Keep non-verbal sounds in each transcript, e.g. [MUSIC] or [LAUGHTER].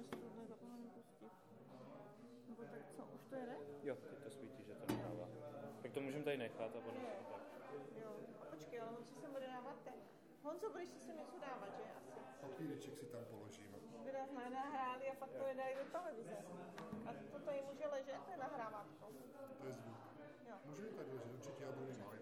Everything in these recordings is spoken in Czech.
jestli tohle zapomenu pustit. Nebo tak co, už to jede? Jo, teď to svítí, že to nahrává. Tak to můžeme tady nechat a potom tak. Jo. A počkej, ale si sem bude dávat ten. Honzo, budeš si sem něco dávat, že? Asi. Papíreček si tam položíme. By nás nahráli a pak to nedají do televize. A toto jim může ležet, to je nahrávátko. To je zvuk. Jo. Můžeme tady ležet, určitě já budu mít malý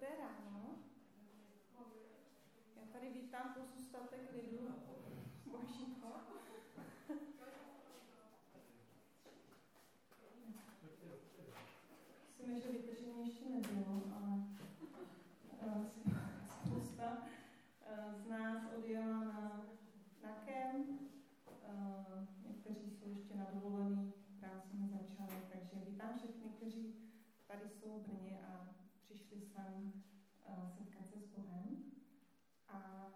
Dobré ráno. Já tady vítám pozůstatek lidu Božího. Myslím, že vytržení ještě nebylo, ale eh, spousta eh, z nás odjela na, na kemp. Eh, Někteří jsou ještě na dovolený, práce nezačaly, takže vítám všechny, kteří tady jsou v Brně a přišli sem uh, setkat se s Bohem. A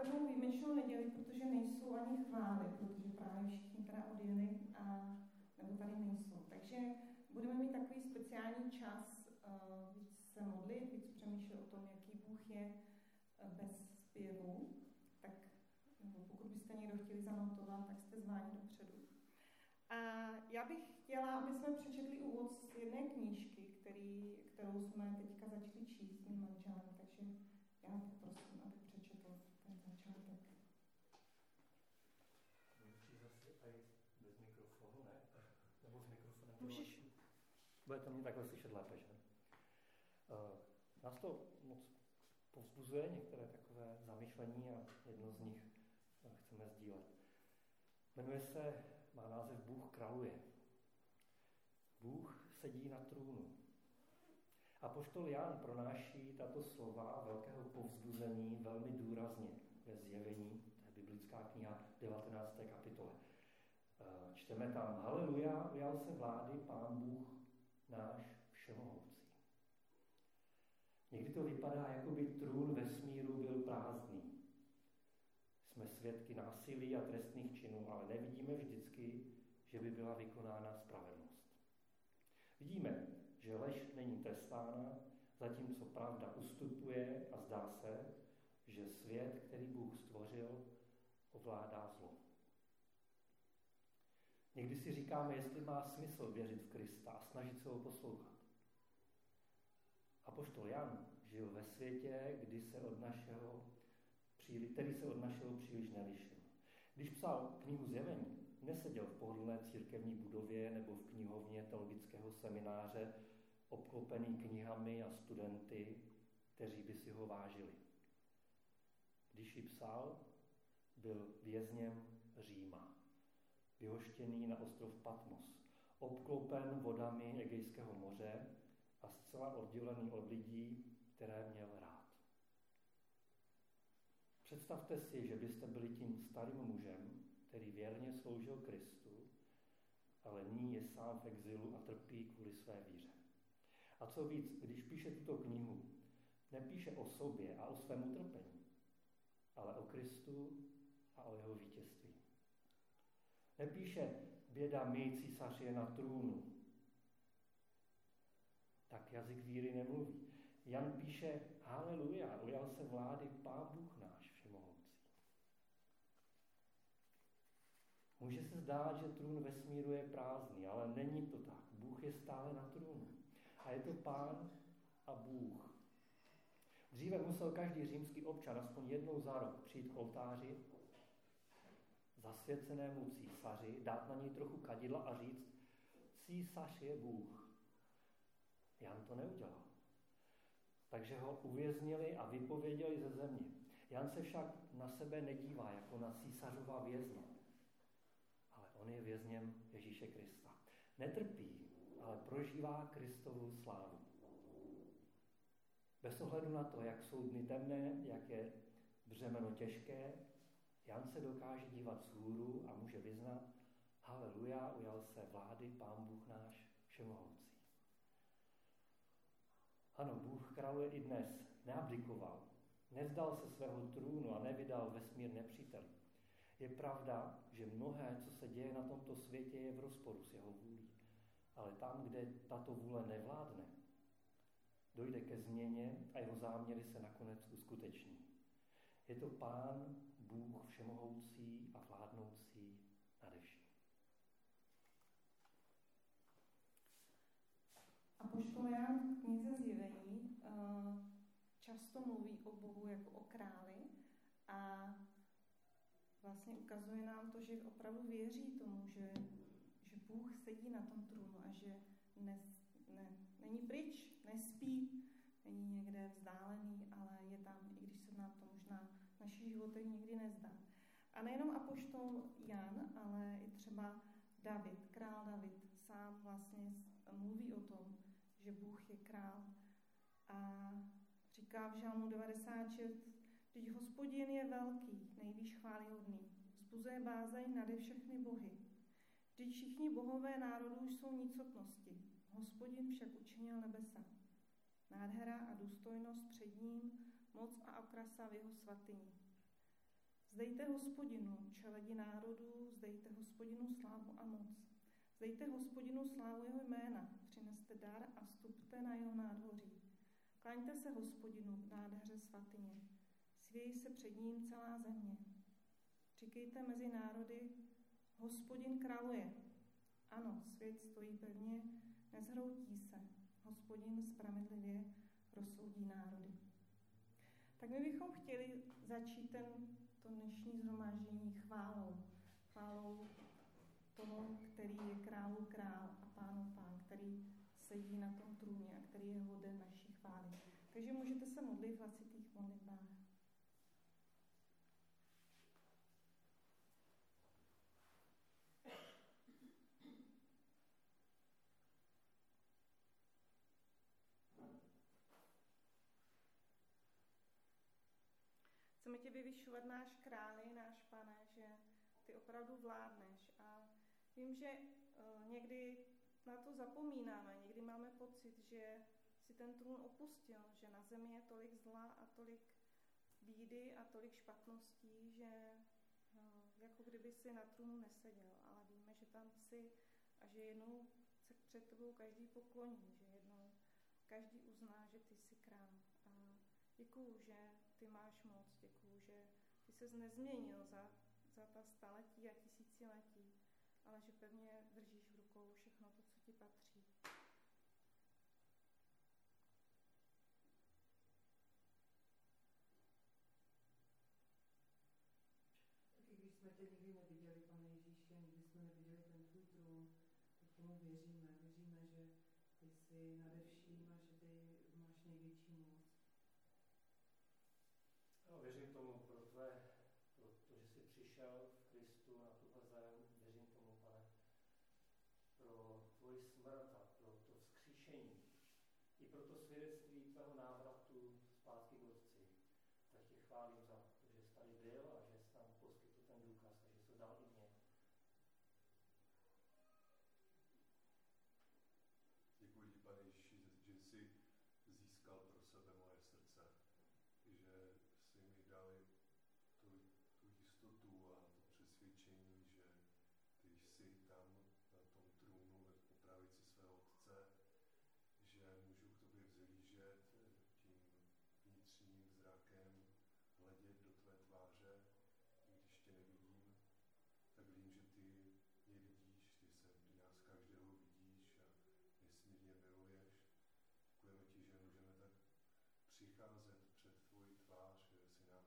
takovou výjimečnou neděli, protože nejsou ani chvály, protože právě všichni teda odjeli a nebo tady nejsou. Takže budeme mít takový speciální čas uh, víc se modlit, víc přemýšlet o tom, jaký Bůh je uh, bez zpěvu. Tak nebo pokud byste někdo chtěli zanotovat, tak jste zváni dopředu. A já bych chtěla, aby jsme přečetli úvod z jedné knížky, který, kterou jsme teďka začali číst s mým manželem, takže já poprosím, aby přečetl ten začátek. Můžeš zase aj bez mikrofonu, ne? Nebo s mikrofonem? Můžeš. Budete mě takhle slyšet lépe, že? Uh, nás to moc povzbuzuje, některé takové zamyšlení a jedno z nich uh, chceme sdílet. Jmenuje se, má název Bůh králuje. Bůh sedí na trůnu. A poštol Jan pronáší tato slova velkého povzbuzení velmi důrazně ve zjevení, to je biblická kniha 19. kapitole. Čteme tam, Haleluja, ujal se vlády Pán Bůh náš všemohoucí. Někdy to vypadá, jako by trůn vesmíru byl prázdný. Jsme svědky násilí a trestných činů, ale nevidíme vždycky, že by byla vykonána spravedlnost. Vidíme, že lež není trestána, zatímco pravda ustupuje a zdá se, že svět, který Bůh stvořil, ovládá zlo. Někdy si říkáme, jestli má smysl věřit v Krista a snažit se ho poslouchat. A poštol Jan žil ve světě, kdy se od našeho, který se od našeho příliš nelišil. Když psal knihu Zjevení, neseděl v pohodlné církevní budově nebo v knihovně teologického semináře, obklopený knihami a studenty, kteří by si ho vážili. Když ji psal, byl vězněm Říma, vyhoštěný na ostrov Patmos, obklopen vodami Egejského moře a zcela oddělený od lidí, které měl rád. Představte si, že byste byli tím starým mužem, který věrně sloužil Kristu, ale nyní je sám v exilu a trpí kvůli své víře. A co víc, když píše tuto knihu, nepíše o sobě a o svém utrpení, ale o Kristu a o jeho vítězství. Nepíše běda my, císař je na trůnu. Tak jazyk víry nemluví. Jan píše, haleluja, ujal se vlády Pán Bůh náš všemohoucí. Může se zdát, že trůn vesmíru je prázdný, ale není to tak. Bůh je stále na trůnu. A je to Pán a Bůh. Dříve musel každý římský občan aspoň jednou za rok přijít k oltáři zasvěcenému císaři, dát na něj trochu kadidla a říct, císař je Bůh. Jan to neudělal. Takže ho uvěznili a vypověděli ze země. Jan se však na sebe nedívá jako na císařova vězně, ale on je vězněm Ježíše Krista. Netrpí, ale prožívá Kristovu slávu. Bez ohledu na to, jak jsou dny temné, jak je břemeno těžké, Jan se dokáže dívat z hůru a může vyznat, haleluja, ujal se vlády Pán Bůh náš všemohoucí. Ano, Bůh králuje i dnes, neabdikoval, nevzdal se svého trůnu a nevydal vesmír nepříteli. Je pravda, že mnohé, co se děje na tomto světě, je v rozporu s jeho vůlí. Ale tam, kde tato vůle nevládne, dojde ke změně a jeho záměry se nakonec uskuteční. Je to Pán Bůh všemohoucí a vládnoucí nade vším. A Jan v knize často mluví o Bohu jako o králi a vlastně ukazuje nám to, že opravdu věří tomu, že, že Bůh sedí na tom trůnu a že ne, ne, není pryč, nespí, není někde vzdálený, ale je tam, i když se nám to možná v našich životech nikdy nezdá. A nejenom apoštol Jan, ale i třeba David, král David, sám vlastně mluví o tom, že Bůh je král. A říká v Žalmu 96, Vždyť hospodin je velký, nejvýš chválihodný, vzbuzuje bázeň nade všechny bohy. Vždyť všichni bohové národů jsou nicotnosti, hospodin však učinil nebesa. Nádhera a důstojnost před ním, moc a okrasa v jeho svatyni. Zdejte hospodinu, čeledi národů, zdejte hospodinu slávu a moc. Zdejte hospodinu slávu jeho jména, přineste dar a stupte na jeho nádvoří. Klaňte se hospodinu v nádheře svatyně. Svěj se před ním celá země. Říkejte mezi národy, hospodin králuje. Ano, svět stojí pevně, nezhroutí se. Hospodin spravedlivě rozsoudí národy. Tak my bychom chtěli začít ten, to dnešní zhromáždění chválou. Chválou toho, který je králu král a pánu pán, který sedí na tom trůně a který je hoden chvály. Takže můžete se modlit v hlasitých modlitbách. Chceme tě vyvyšovat náš králi, náš pane, že ty opravdu vládneš. A vím, že uh, někdy na to zapomínáme, někdy máme pocit, že si ten trůn opustil, že na zemi je tolik zla a tolik bídy a tolik špatností, že jako kdyby si na trůnu neseděl, ale víme, že tam jsi a že jednou se před tebou každý pokloní, že jednou každý uzná, že ty jsi král. A děkuju, že ty máš moc, děkuju, že ty se nezměnil za, za ta staletí a tisíciletí, ale že pevně držíš v rukou všechno to, co ti patří. Taky když jsme tě nikdy neviděli, pane Ježíši, a nikdy jsme neviděli ten tvůj trůn, tomu věříme. Věříme, že ty jsi nade vším a že ty máš největší moc. No, věřím tomu pro tvé, protože jsi přišel v Kristu na tuhle zem, věřím tomu, pane, pro tvoji smrt a pro to vzkříšení, i pro to svědectví tvého návratu zpátky k Otci. Tak tě chválím za to, že jsi tady byl a že jsi nám poskytl ten důkaz a že jsi ho dal i mně. Děkuji ti, pane Ježíši, že jsi získal pro sebe moje srdce, že jsi mi dal tu, tu jistotu a to přesvědčení, že ty jsi tam na tom trůnu ve po pravici svého otce, že můžu k tobě vzhlížet tím vnitřním zrakem, hledět do tvé tváře, i když tě nevidím, tak vím, že ty mě vidíš, ty, se, ty nás každého vidíš a nesmírně miluješ. Děkujeme ti, že můžeme tak přicházet před tvoji tvář, že jsi nám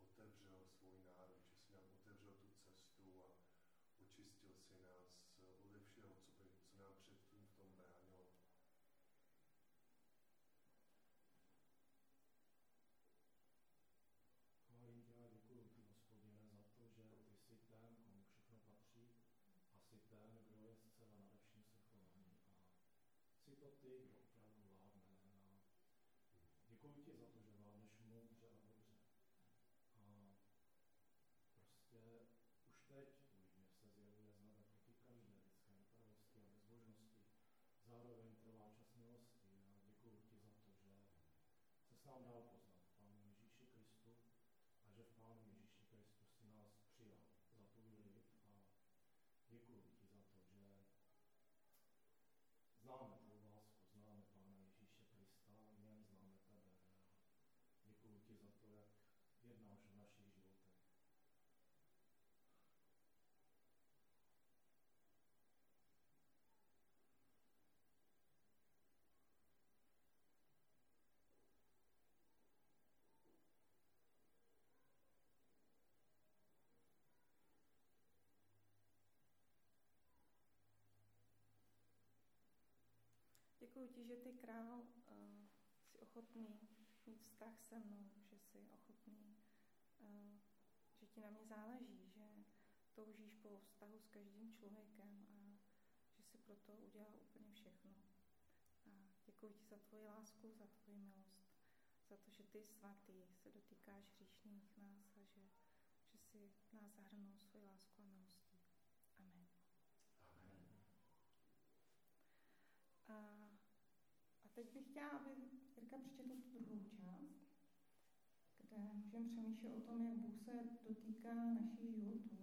otevřel svůj národ, že jsi nám otevřel tu cestu a očistil si nás ode všeho, co, by, co nám předtím v tom bránilo. Chválím tě a děkuji ti, hospodine, za to, že ty jsi ten, komu všechno patří a jsi ten, kdo je zcela nade vším svrchovaný. A jsi to ty, kdo opravdu vládne. A děkuji ti za to, že vládneš moudře a dobře. A prostě už teď tvůj hněv se zjevuje znamená proti každé lidské nepravosti a bezbožnosti. Zároveň trvá čas milosti a děkuji ti za to, že se s nám dál poznat v Pánu Ježíši Kristu a že v Pánu Ježíši Kristu si nás přijal za tvůj lid a děkuji ti za to, že známe tvou lásku, známe Pána Ježíše Krista, v něm známe tebe a děkuji ti za to, jak jednáš v našich životech. Děkuji ti, že ty král uh, jsi ochotný mít vztah se mnou, že jsi ochotný, uh, že ti na mě záleží, že toužíš po vztahu s každým člověkem a že jsi pro to udělal úplně všechno. A děkuji ti za tvoji lásku, za tvoji milost, za to, že ty svatý se dotýkáš hříšných nás a že, že si nás zahrnul svoji lásku a milostí. Amen. Amen. A teď bych chtěla, aby Jirka přečetl tu druhou část, kde můžeme přemýšlet o tom, jak Bůh se dotýká našich životů.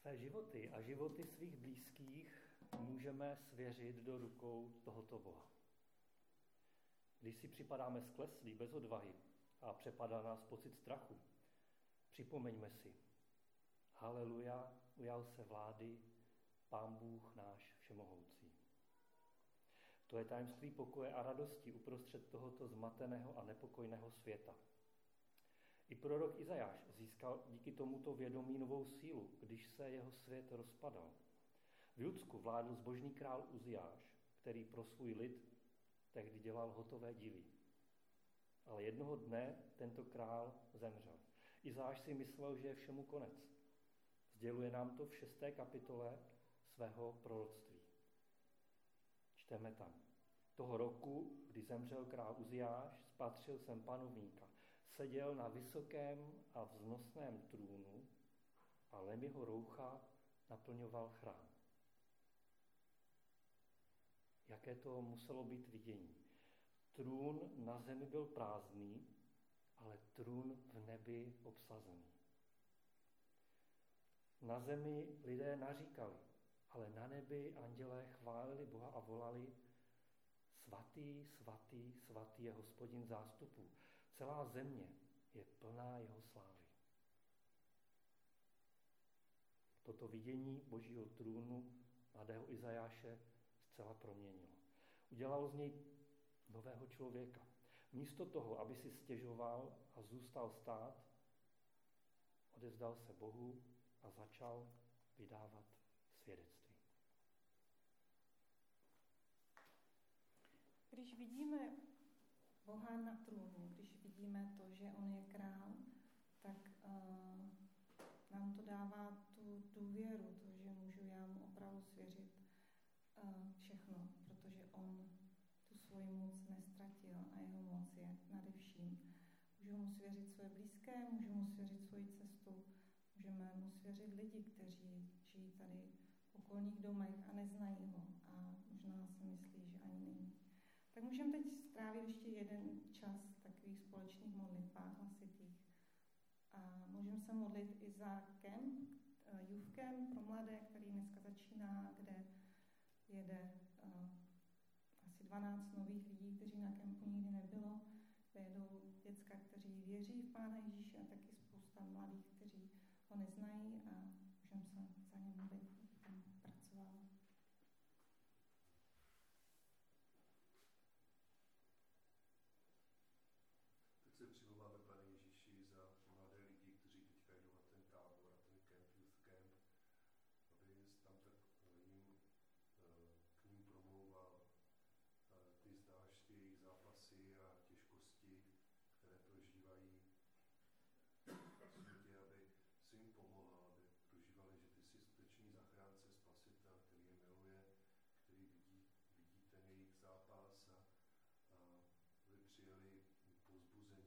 Své životy a životy svých blízkých můžeme svěřit do rukou tohoto Boha. Když si připadáme skleslí, bez odvahy a přepadá nás pocit strachu, připomeňme si, haleluja, ujal se vlády Pán Bůh náš všemohoucí. To je tajemství pokoje a radosti uprostřed tohoto zmateného a nepokojného světa. I prorok Izajáš získal díky tomuto vědomí novou sílu, když se jeho svět rozpadal. V Judsku vládl zbožný král Uziáš, který pro svůj lid tehdy dělal hotové divy. Ale jednoho dne tento král zemřel. Izáš si myslel, že je všemu konec. Sděluje nám to v šesté kapitole svého proroctví. Čteme tam. Toho roku, kdy zemřel král Uziáš, spatřil jsem panovníka. Seděl na vysokém a vznosném trůnu a lem jeho roucha naplňoval chrám. Jaké to muselo být vidění. Trůn na zemi byl prázdný, ale trůn v nebi obsazený. Na zemi lidé naříkali, ale na nebi andělé chválili Boha a volali Svatý, svatý, svatý je hospodin zástupů. Celá země je plná jeho slávy. Toto vidění božího trůnu mladého Izajáše zcela proměnilo. Udělalo z něj nového člověka. Místo toho, aby si stěžoval a zůstal stát, odezdal se Bohu a začal vydávat svědectví. Když vidíme Boha na trůnu, když vidíme to, že On je král, tak uh, nám to dává tu důvěru, to, že můžu já mu opravdu svěřit uh, všechno, protože On tu svoji moc nestratil a jeho moc je nade vším. Můžu svěřit svoje blízké, můžu mu svěřit svoji cestu, můžeme mu svěřit lidi, kteří žijí tady v okolních domech a neznají ho a možná si myslí, že ani není. Tak můžeme teď strávit ještě jeden čas v takových společných modlitbách hlasitých. A můžeme se modlit i za kemp, youth camp pro mladé, který dneska začíná, kde jede uh, asi 12 nových lidí, kteří na kempu nikdy nebylo, kde jedou děcka, kteří věří v Pána Ježíše a taky spousta mladých, kteří ho neznají a můžeme se za ně modlit, tam pracovat. Tak se přivoláme, pane Ježíši, za mladé lidi, kteří teďka jdou na ten tábor, na ten camp, youth camp, aby tam tak jim eh, k ním promlouval. Eh, Ty znáš ty jejich zápasy a těžkosti, které prožívají. Prosím tě, aby si jim pomohl, aby prožívali, že ty jsi skutečný zachránce, spasitel, který je miluje, který vidí, vidí ten jejich zápas a, a aby přijeli pozbuzení,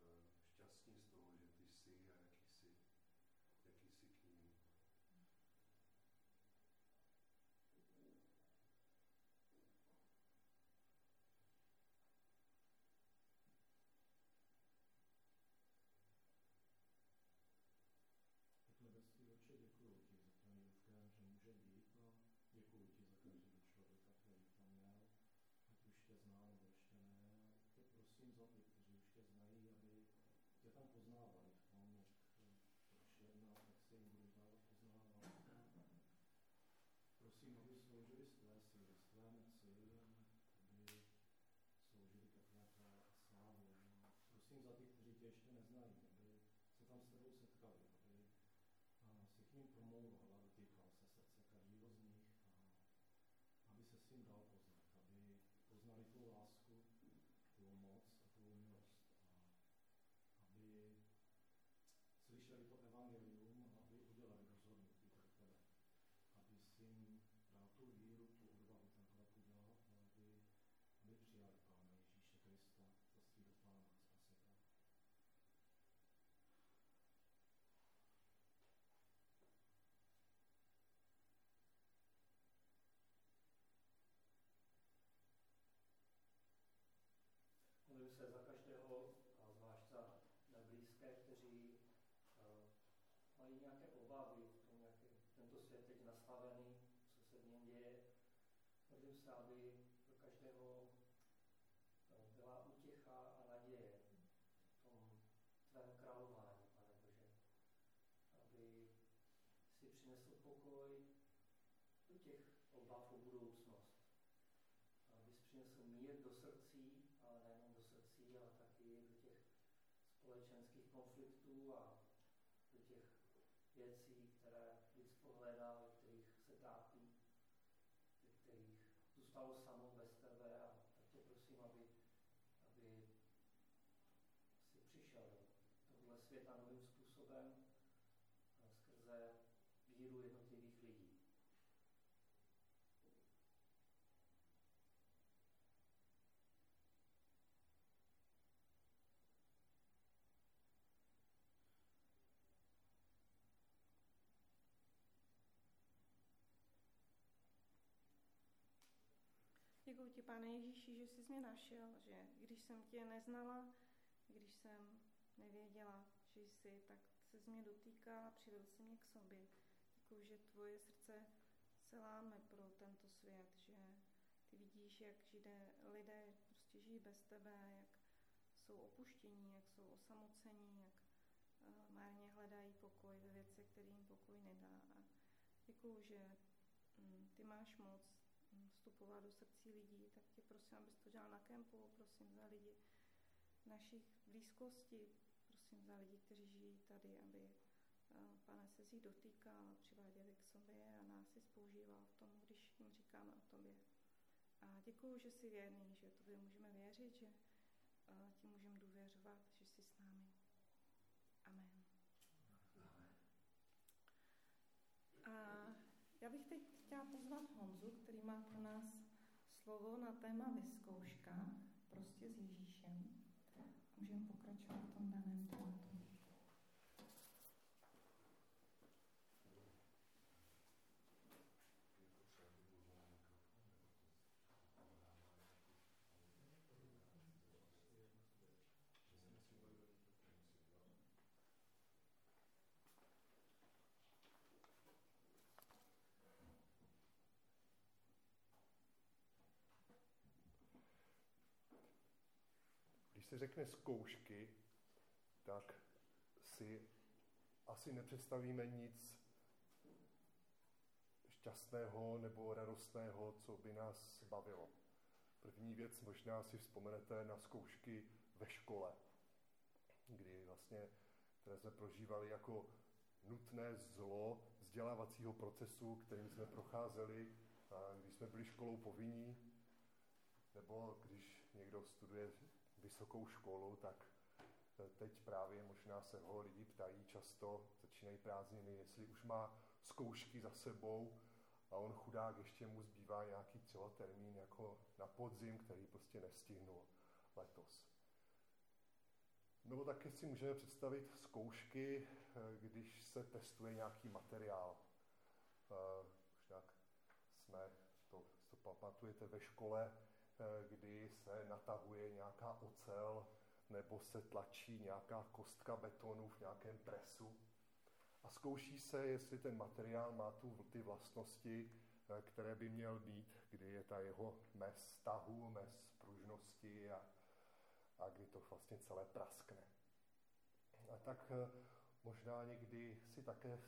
eh, šťastní z toho, že ty jsi a jaký jsi, jaký jsi k ním. Tak nebeský oče, děkuji ti za ten Jůvkem, že může být a děkuji ti za každého člověka, který tam měl, ať už tě zná nebo ještě ne. A tě prosím za ty, kteří už tě znají, aby tě tam poznávali v tom, jak eh, budeš jednat, tak si jim budeš dávat poznávat. Prosím, aby sloužili z tvé síly, z tvé moci, aby sloužili ke tvé slávě. A prosím za ty, kteří tě ještě neznají, aby se tam s tebou setkali, aby a si k ním promlouval a dotýkal se srdce každého z nich a aby se s ním dal poznat, aby poznali tvou lásku, tvou moc a tvou milost a aby slyšeli to evangelium a aby udělali rozhodnutí pro tebe. Aby si jim dal tu víru, tu odvahu ten krok udělat a aby, aby přijali Pána Ježíše Krista za svého Pána a Spasitele. Modlím se za každého, a zvlášť za blízké, kteří uh, mají nějaké obavy v tom, jak je tento nastavený, co se v něm děje. Modlím se, aby pro každého byla útěcha a naděje v tom tvém králování, pane Bože. Aby si přinesl pokoj do těch obav o budoucnost. Abys přinesl mír do srdcí, ale nejenom do srdcí, ale taky do těch společenských konfliktů a do těch věcí, které lidstvo hledá, ve kterých se tápí, ve kterých zůstalo samo bez tebe a tak tě prosím, aby, aby si přišel do tohle světa novým způsobem ti, Pane Ježíši, že jsi mě našel, že když jsem tě neznala, když jsem nevěděla, že jsi, tak se z mě dotýkal a přivedl si mě k sobě. Děkuji, že tvoje srdce se láme pro tento svět, že ty vidíš, jak žide, lidé prostě žijí bez tebe, jak jsou opuštění, jak jsou osamocení, jak uh, márně hledají pokoj ve věci, který jim pokoj nedá. A děkuji, že um, ty máš moc vstupovat do srdcí lidí, tak tě prosím, abys to dělal na kempu, prosím za lidi našich blízkosti, prosím za lidi, kteří žijí tady, aby uh, pane se z dotýkal a přiváděli k sobě a nás si spoužíval v tom, když jim říkáme o tobě. A děkuji, že jsi věrný, že tobě můžeme věřit, že uh, ti můžeme důvěřovat, že jsi s námi. Amen. A já bych teď chtěla pozvat Honzu, který má pro nás slovo na téma vyzkouška, prostě s Ježíšem. Můžeme pokračovat v tom daném tématu. Se řekne zkoušky, tak si asi nepředstavíme nic šťastného nebo radostného, co by nás bavilo. První věc možná si vzpomenete na zkoušky ve škole, kdy vlastně, které jsme prožívali jako nutné zlo vzdělávacího procesu, kterým jsme procházeli, když jsme byli školou povinní, nebo když někdo studuje vysokou školu, tak teď právě možná se ho lidi ptají často, začínají prázdniny, jestli už má zkoušky za sebou a on chudák ještě mu zbývá nějaký třeba termín jako na podzim, který prostě nestihnul letos. Nebo také si můžeme představit zkoušky, když se testuje nějaký materiál. Už tak jsme, to, to pamatujete ve škole, kdy se natahuje nějaká ocel nebo se tlačí nějaká kostka betonu v nějakém presu a zkouší se, jestli ten materiál má tu, ty vlastnosti, které by měl být, kdy je ta jeho mez tahu, mez pružnosti a, a kdy to vlastně celé praskne. A tak možná někdy si také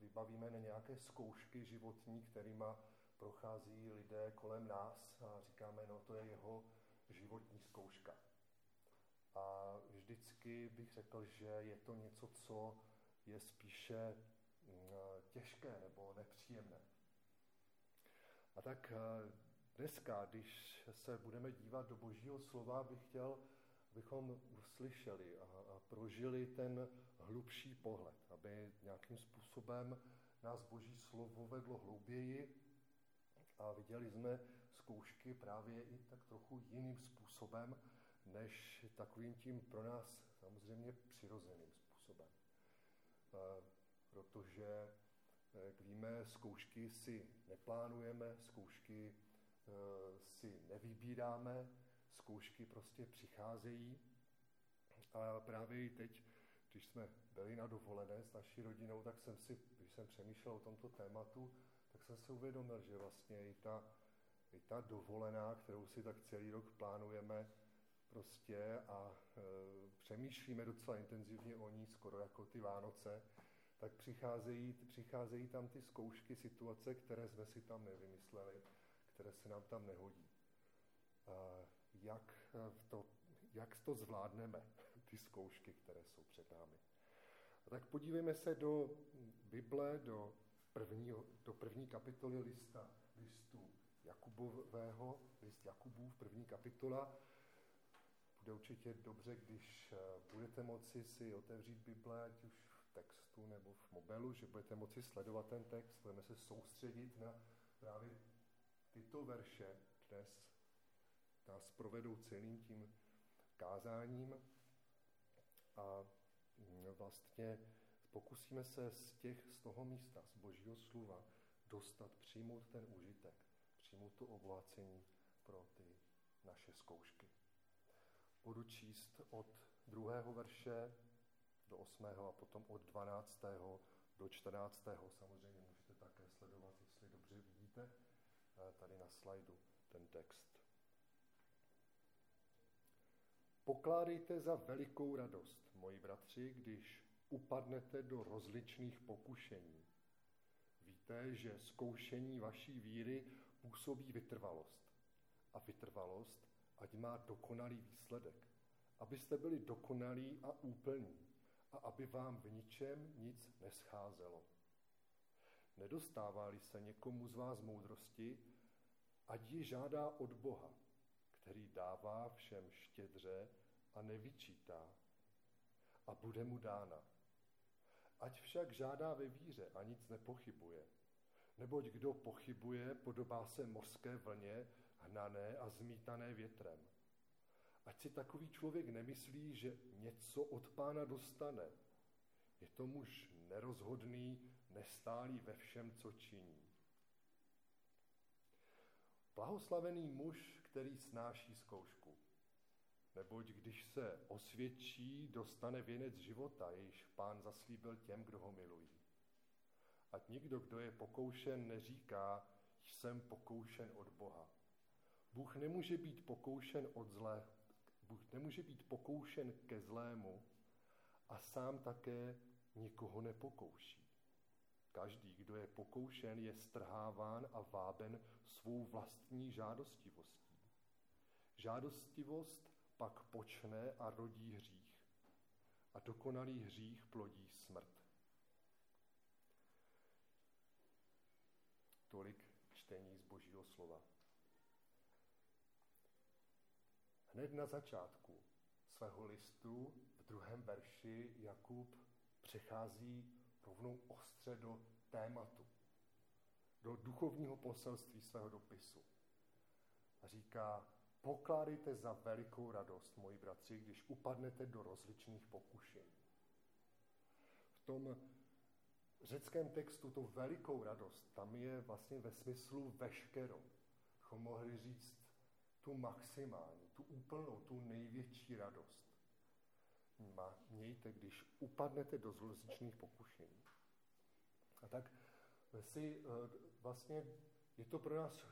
vybavíme na nějaké zkoušky životní, kterýma prochází lidé kolem nás a říkáme, no to je jeho životní zkouška. A vždycky bych řekl, že je to něco, co je spíše mm, těžké nebo nepříjemné. A tak dneska, když se budeme dívat do božího slova, bych chtěl, abychom uslyšeli a, a prožili ten hlubší pohled, aby nějakým způsobem nás boží slovo vedlo hlouběji a viděli jsme zkoušky právě i tak trochu jiným způsobem, než takovým tím pro nás samozřejmě přirozeným způsobem. Protože, jak víme, zkoušky si neplánujeme, zkoušky si nevybíráme, zkoušky prostě přicházejí. A právě i teď, když jsme byli na dovolené s naší rodinou, tak jsem si, když jsem přemýšlel o tomto tématu, tak jsem si uvědomil, že vlastně i ta, i ta dovolená, kterou si tak celý rok plánujeme prostě a e, přemýšlíme docela intenzivně o ní, skoro jako ty Vánoce, tak přicházejí, přicházejí tam ty zkoušky, situace, které jsme si tam nevymysleli, které se nám tam nehodí. A jak, to, jak to zvládneme, [LAUGHS] ty zkoušky, které jsou před námi. A tak podívejme se do Bible, do první, do první kapitoly lista, listu Jakubového, list Jakubův, první kapitola. Bude určitě dobře, když budete moci si otevřít Bible, ať už v textu nebo v mobilu, že budete moci sledovat ten text, budeme se soustředit na právě tyto verše dnes. Nás provedou celým tím kázáním. A vlastně pokusíme se z, těch, z toho místa, z božího slova, dostat, přijmout ten užitek, přijmout to obohacení pro ty naše zkoušky. Budu číst od druhého verše do osmého a potom od dvanáctého do čtrnáctého. Samozřejmě můžete také sledovat, jestli dobře vidíte eh, tady na slajdu ten text. Pokládejte za velikou radost, moji bratři, když upadnete do rozličných pokušení. Víte, že zkoušení vaší víry působí vytrvalost. A vytrvalost, ať má dokonalý výsledek. Abyste byli dokonalí a úplní a aby vám v ničem nic nescházelo. Nedostává-li se někomu z vás moudrosti, ať ji žádá od Boha, který dává všem štědře a nevyčítá a bude mu dána. Ať však žádá ve víře a nic nepochybuje. Neboť kdo pochybuje, podobá se mořské vlně, hnané a zmítané větrem. Ať si takový člověk nemyslí, že něco od pána dostane. Je to muž nerozhodný, nestálý ve všem, co činí. Blahoslavený muž, který snáší zkoušku. Neboť když se osvědčí, dostane věnec života, jejíž pán zaslíbil těm, kdo ho milují. Ať nikdo, kdo je pokoušen, neříká, jsem pokoušen od Boha. Bůh nemůže být pokoušen od zlé, Bůh nemůže být pokoušen ke zlému a sám také nikoho nepokouší. Každý, kdo je pokoušen, je strháván a váben svou vlastní žádostivostí. Žádostivost pak počne a rodí hřích. A dokonalý hřích plodí smrt. Tolik čtení z Božího slova. Hned na začátku svého listu v druhém verši Jakub přechází rovnou ostře do tématu, do duchovního poselství svého dopisu. A říká, pokládejte za velikou radost, moji bratři, když upadnete do rozličných pokušení. V tom řeckém textu to velikou radost, tam je vlastně ve smyslu veškerou. Bychom mohli říct tu maximální, tu úplnou, tu největší radost. Mějte, když upadnete do zlozičných pokušení. A tak si eh, vlastně je to pro nás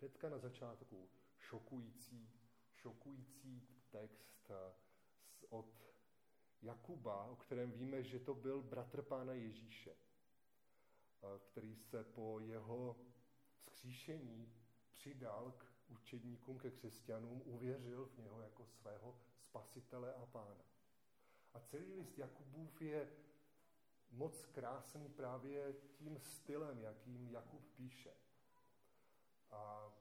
hnedka na začátku šokující, šokující text eh, od Jakuba, o kterém víme, že to byl bratr pána Ježíše, eh, který se po jeho vzkříšení přidal k učedníkům, ke křesťanům, uvěřil v něho jako svého spasitele a pána. A celý list Jakubův je moc krásný právě tím stylem, jakým Jakub píše. A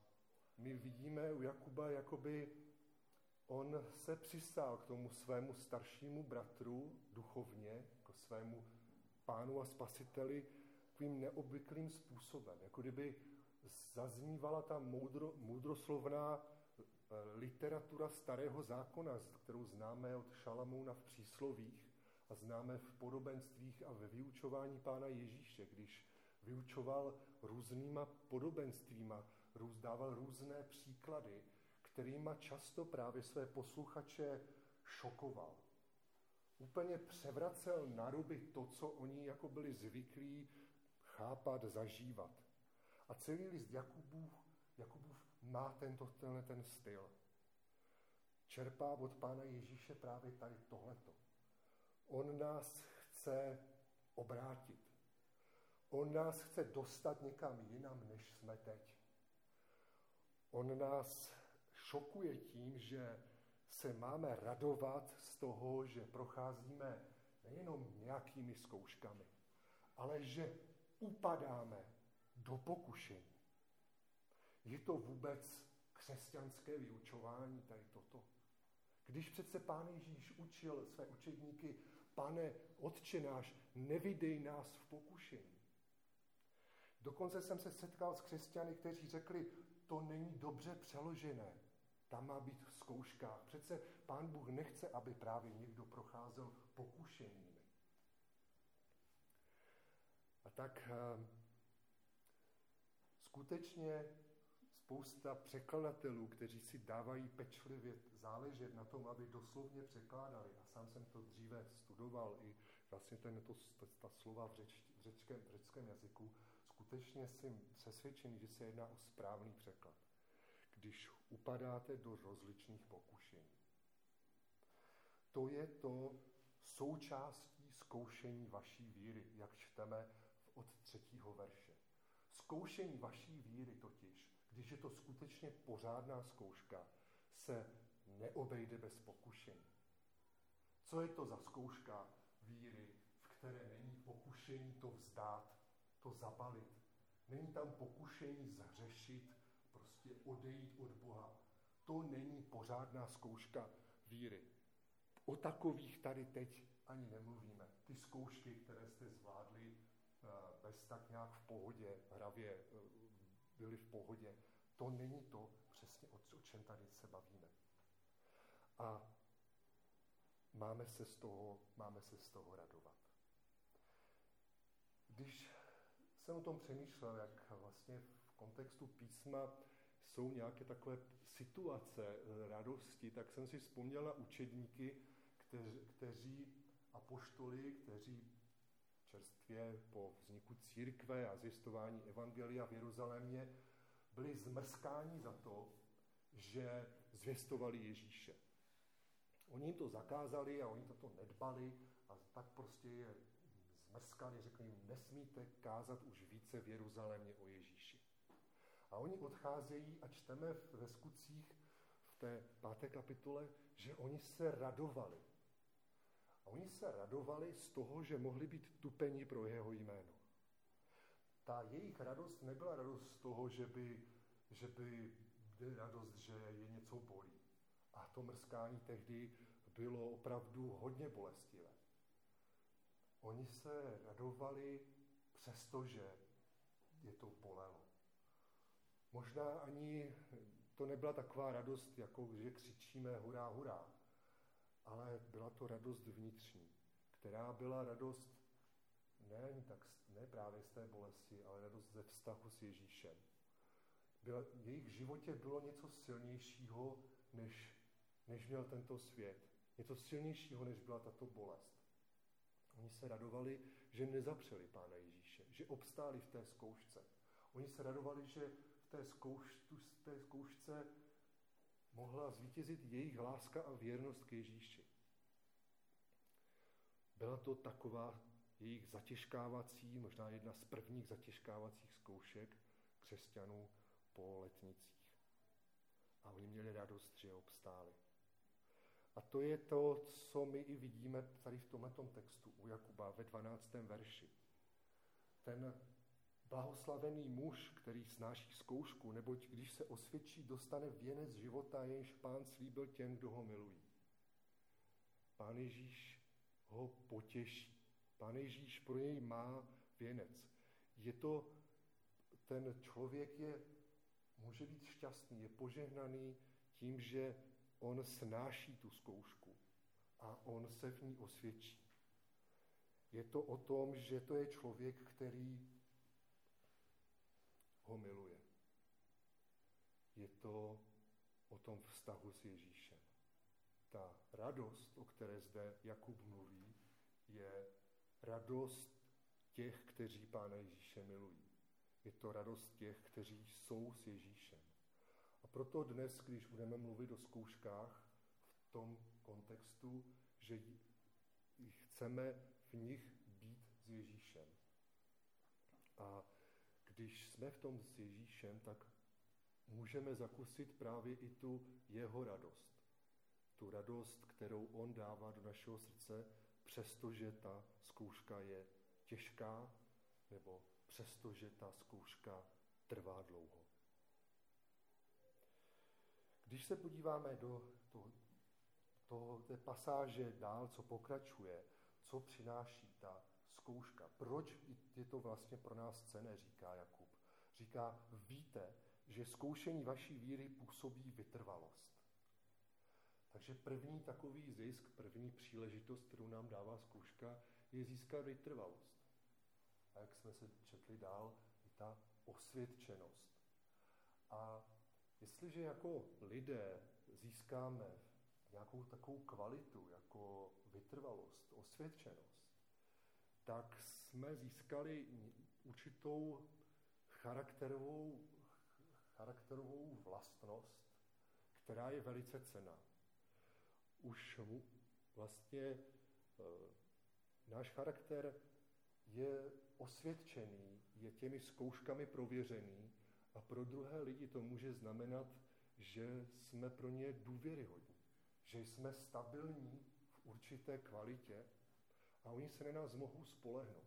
my vidíme u Jakuba, jakoby on se přistál k tomu svému staršímu bratru duchovně, jako svému pánu a spasiteli, takovým neobvyklým způsobem. Jako kdyby zaznívala ta moudro, moudroslovná eh, literatura starého zákona, kterou známe od Šalamouna v příslovích a známe v podobenstvích a ve vyučování pána Ježíše, když vyučoval různýma podobenstvíma, růz, dával různé příklady, kterýma často právě své posluchače šokoval. Úplně převracel na ruby to, co oni jako byli zvyklí chápat, zažívat. A celý list Jakubův, Jakubův má tento, tenhle ten styl. Čerpá od Pána Ježíše právě tady tohleto. On nás chce obrátit. On nás chce dostat někam jinam, než jsme teď. On nás šokuje tím, že se máme radovat z toho, že procházíme nejenom nějakými zkouškami, ale že upadáme do pokušení. Je to vůbec křesťanské vyučování tady toto? Když přece pán Ježíš učil své učedníky, pane, otče náš, nevydej nás v pokušení. Dokonce jsem se setkal s křesťany, kteří řekli, to není dobře přeložené. Tam má být v zkouškách. Přece pán Bůh nechce, aby právě někdo procházel pokušeními. A tak eh, skutečně spousta překladatelů, kteří si dávají pečlivě záležet na tom, aby doslovně překládali. A sám jsem to dříve studoval i vlastně ten, to, ta slova v, řeč, v, řečském, v řeckém jazyku. Skutečně jsem přesvědčený, že se jedná o správný překlad. Když upadáte do rozličných pokušení. To je to součástí zkoušení vaší víry, jak čteme od třetího verše. Zkoušení vaší víry totiž, když je to skutečně pořádná zkouška, se neobejde bez pokušení. Co je to za zkouška víry, v které není pokušení to vzdát, to zabalit? Není tam pokušení zhřešit, prostě odejít od Boha. To není pořádná zkouška víry. O takových tady teď ani nemluvíme. Ty zkoušky, které jste zvládli eh, bez tak nějak v pohodě, hravě eh, byli v pohodě, to není to přesně, o čem tady se bavíme. A máme se z toho, máme se z toho radovat. Když jsem o tom přemýšlel, jak vlastně v kontextu písma jsou nějaké takové situace radosti, tak jsem si vzpomněl na učedníky, kteři, kteří apoštoli, kteří čerstvě po vzniku církve a zjistování evangelia v Jeruzalémě byli zmrskáni za to, že zvěstovali Ježíše. Oni jim to zakázali a oni to nedbali a tak prostě je zmrskali, řekli jim, nesmíte kázat už více v Jeruzalémě o Ježíši. A oni odcházejí a čteme ve skutcích v té páté kapitole, že oni se radovali. A oni se radovali z toho, že mohli být tupení pro jeho jméno. Ta jejich radost nebyla radost z toho, že by, že by radost, že je něco bolí. A to mrskání tehdy bylo opravdu hodně bolestivé. Oni se radovali přestože je to bolelo. Možná ani to nebyla taková radost, jako že křičíme hurá, hurá, ale byla to radost vnitřní, která byla radost ne, tak, ne právě z té bolesti, ale radost ze vztahu s Ježíšem. Byla, v jejich životě bylo něco silnějšího, než, než měl tento svět. Něco silnějšího, než byla tato bolest. Oni se radovali, že nezapřeli Pána Ježíše, že obstáli v té zkoušce. Oni se radovali, že v té, zkouš, v té zkoušce mohla zvítězit jejich láska a věrnost k Ježíši. Byla to taková jejich zatěžkávací, možná jedna z prvních zatěžkávacích zkoušek křesťanů po letnicích. A oni měli radost, že obstáli. A to je to, co my i vidíme tady v tomto textu u Jakuba ve 12. verši. Ten Blahoslavený muž, který snáší zkoušku, neboť když se osvědčí, dostane věnec života, jenž pán slíbil těm, kdo ho milují. Pán Ježíš ho potěší. Pán Ježíš pro něj má věnec. Je to, ten člověk je, může být šťastný, je požehnaný tím, že on snáší tu zkoušku a on se v ní osvědčí. Je to o tom, že to je člověk, který ho miluje. Je to o tom vztahu s Ježíšem. Ta radost, o které zde Jakub mluví, je radost těch, kteří Pána Ježíše milují. Je to radost těch, kteří jsou s Ježíšem. Proto dnes, když budeme mluvit o zkouškách v tom kontextu, že chceme v nich být s Ježíšem. A když jsme v tom s Ježíšem, tak můžeme zakusit právě i tu jeho radost. Tu radost, kterou on dává do našeho srdce, přestože ta zkouška je těžká, nebo přestože ta zkouška trvá dlouho. Když se podíváme do toho, toho, té pasáže dál, co pokračuje, co přináší ta zkouška. Proč je to vlastně pro nás cené, říká Jakub. Říká, víte, že zkoušení vaší víry působí vytrvalost. Takže první takový zisk, první příležitost, kterou nám dává zkouška, je získat vytrvalost. A jak jsme se četli dál, i ta osvědčenost. A Jestliže jako lidé získáme nějakou takovou kvalitu, jako vytrvalost, osvědčenost, tak jsme získali určitou charakterovou, charakterovou vlastnost, která je velice cená. Už vlastně e, náš charakter je osvědčený, je těmi zkouškami prověřený a pro druhé lidi to může znamenat, že jsme pro ně důvěryhodní, že jsme stabilní v určité kvalitě a oni se na nás mohou spolehnout.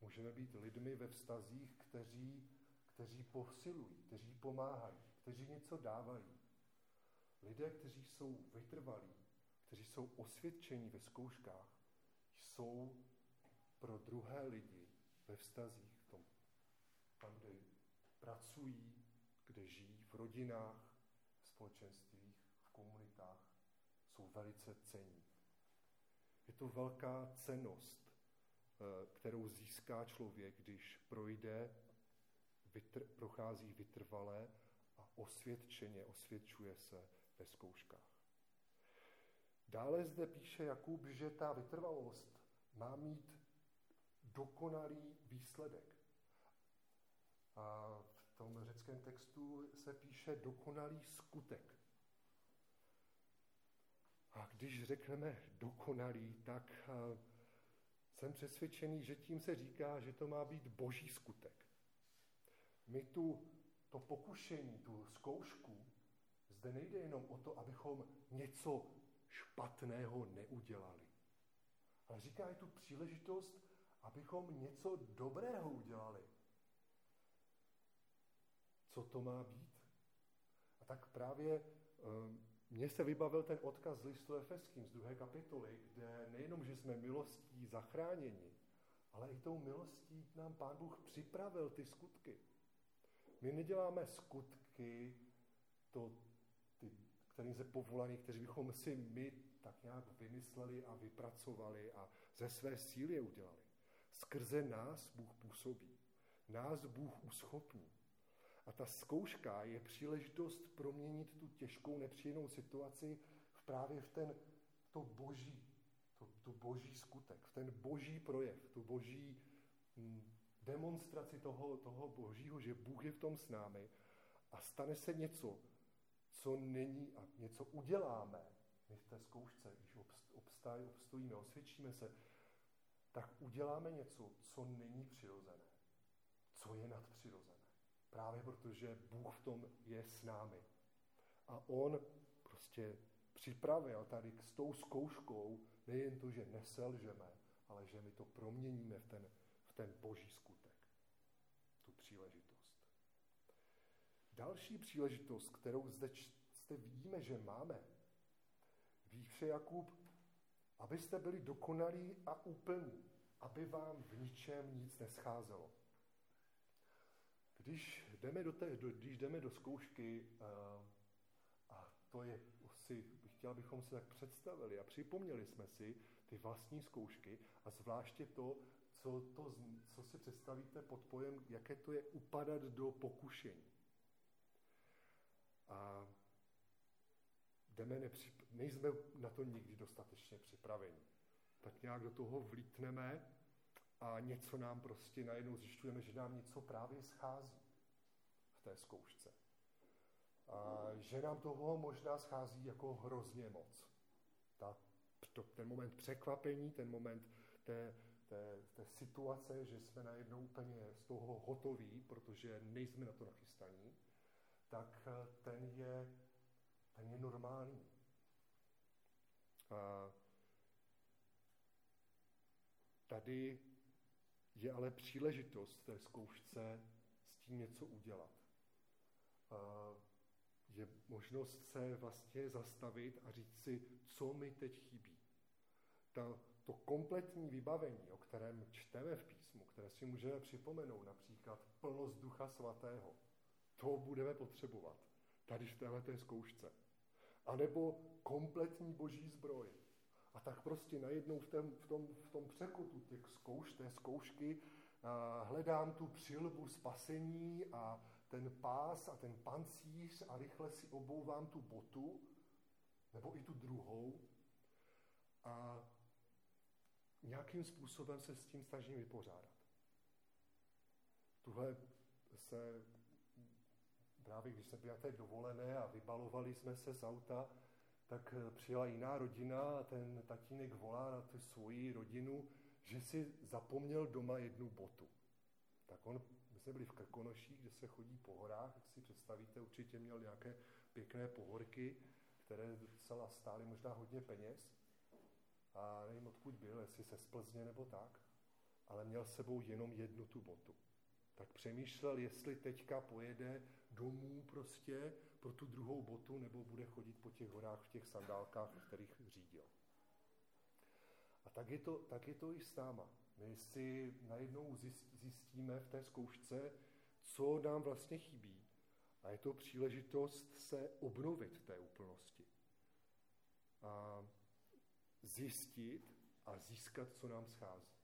Můžeme být lidmi ve vztazích, kteří, kteří posilují, kteří pomáhají, kteří něco dávají. Lidé, kteří jsou vytrvalí, kteří jsou osvědčení ve zkouškách, jsou pro druhé lidi ve vztazích, v tom, kde pracují, kde žijí, v rodinách, v společenstvích, v komunitách, jsou velice cení. Je to velká cenost, eh, kterou získá člověk, když projde, vytr, prochází vytrvalé a osvědčeně osvědčuje se ve zkouškách. Dále zde píše Jakub, že ta vytrvalost má mít dokonalý výsledek. A tom řeckém textu se píše dokonalý skutek. A když řekneme dokonalý, tak eh, jsem přesvědčený, že tím se říká, že to má být boží skutek. My tu, to pokušení, tu zkoušku, zde nejde jenom o to, abychom něco špatného neudělali. Ale říká je tu příležitost, abychom něco dobrého udělali. Co to má být? A tak právě mně se vybavil ten odkaz z listu Efeským z druhé kapitoly, kde nejenom, že jsme milostí zachráněni, ale i tou milostí nám Pán Bůh připravil ty skutky. My neděláme skutky, to, ty, kterým se povolaní, kteří bychom si my tak nějak vymysleli a vypracovali a ze své síly je udělali. Skrze nás Bůh působí. Nás Bůh uschopní. A ta zkouška je příležitost proměnit tu těžkou, nepříjemnou situaci v právě v ten, to boží, to, tu boží skutek, v ten boží projev, tu boží hm, demonstraci toho, toho božího, že Bůh je v tom s námi. A stane se něco, co není a něco uděláme. My v té zkoušce, když obstaj, obstojíme, osvědčíme se, tak uděláme něco, co není přirozené, co je nadpřirozené. Právě protože Bůh v tom je s námi. A On prostě připravil tady s tou zkouškou nejen to, že neselžeme, ale že my to proměníme v ten, v ten boží skutek. Tu příležitost. Další příležitost, kterou zde, zde vidíme, že máme, píše Jakub, abyste byli dokonalí a úplní, aby vám v ničem nic nescházelo. Když jdeme do, té, do, když jdeme do zkoušky, uh, a to je si, chtěl bychom si tak představili a připomněli jsme si ty vlastní zkoušky a zvláště to, co, to, co si představíte pod pojem, jaké to je upadat do pokušení. A jdeme nepřip... nejsme na to nikdy dostatečně připraveni. Tak nějak do toho vlítneme a něco nám prostě najednou zjišťujeme, že nám něco právě schází té zkoušce. A že nám toho možná schází jako hrozně moc. Ta, to, ten moment překvapení, ten moment té, té, té situace, že jsme najednou úplně z toho hotoví, protože nejsme na to nachystaní, tak ten je ten je normální. A tady je ale příležitost té zkoušce s tím něco udělat. A je možnost se vlastně zastavit a říct si, co mi teď chybí. Ta, to kompletní vybavení, o kterém čteme v písmu, které si můžeme připomenout, například plnost Ducha Svatého, to budeme potřebovat tady v této zkoušce anebo kompletní boží zbroj. A tak prostě najednou v, tom, v, tom, v tom překotu těch zkouš, té zkoušky a hledám tu přilbu spasení a ten pás a ten pancíř a rychle si obouvám tu botu, nebo i tu druhou a nějakým způsobem se s tím snažím vypořádat. Tuhle se právě když jsme byli na té dovolené a vybalovali jsme se z auta, tak přijela jiná rodina a ten tatínek volá na tu svoji rodinu, že si zapomněl doma jednu botu. Tak on, my jsme byli v Krkonoších, kde se chodí po horách, jak si představíte, určitě měl nějaké pěkné pohorky, které docela stály možná hodně peněz. A nevím, odkud byl, jestli se z Plzně nebo tak, ale měl sebou jenom jednu tu botu. Tak přemýšlel, jestli teďka pojede domů prostě pro tu druhou botu, nebo bude chodit po těch horách v těch sandálkách, v kterých řídil. A tak je to, tak je to i s náma. My si najednou zjistíme v té zkoušce, co nám vlastně chybí. A je to příležitost se obnovit v té úplnosti. A zjistit a získat, co nám schází.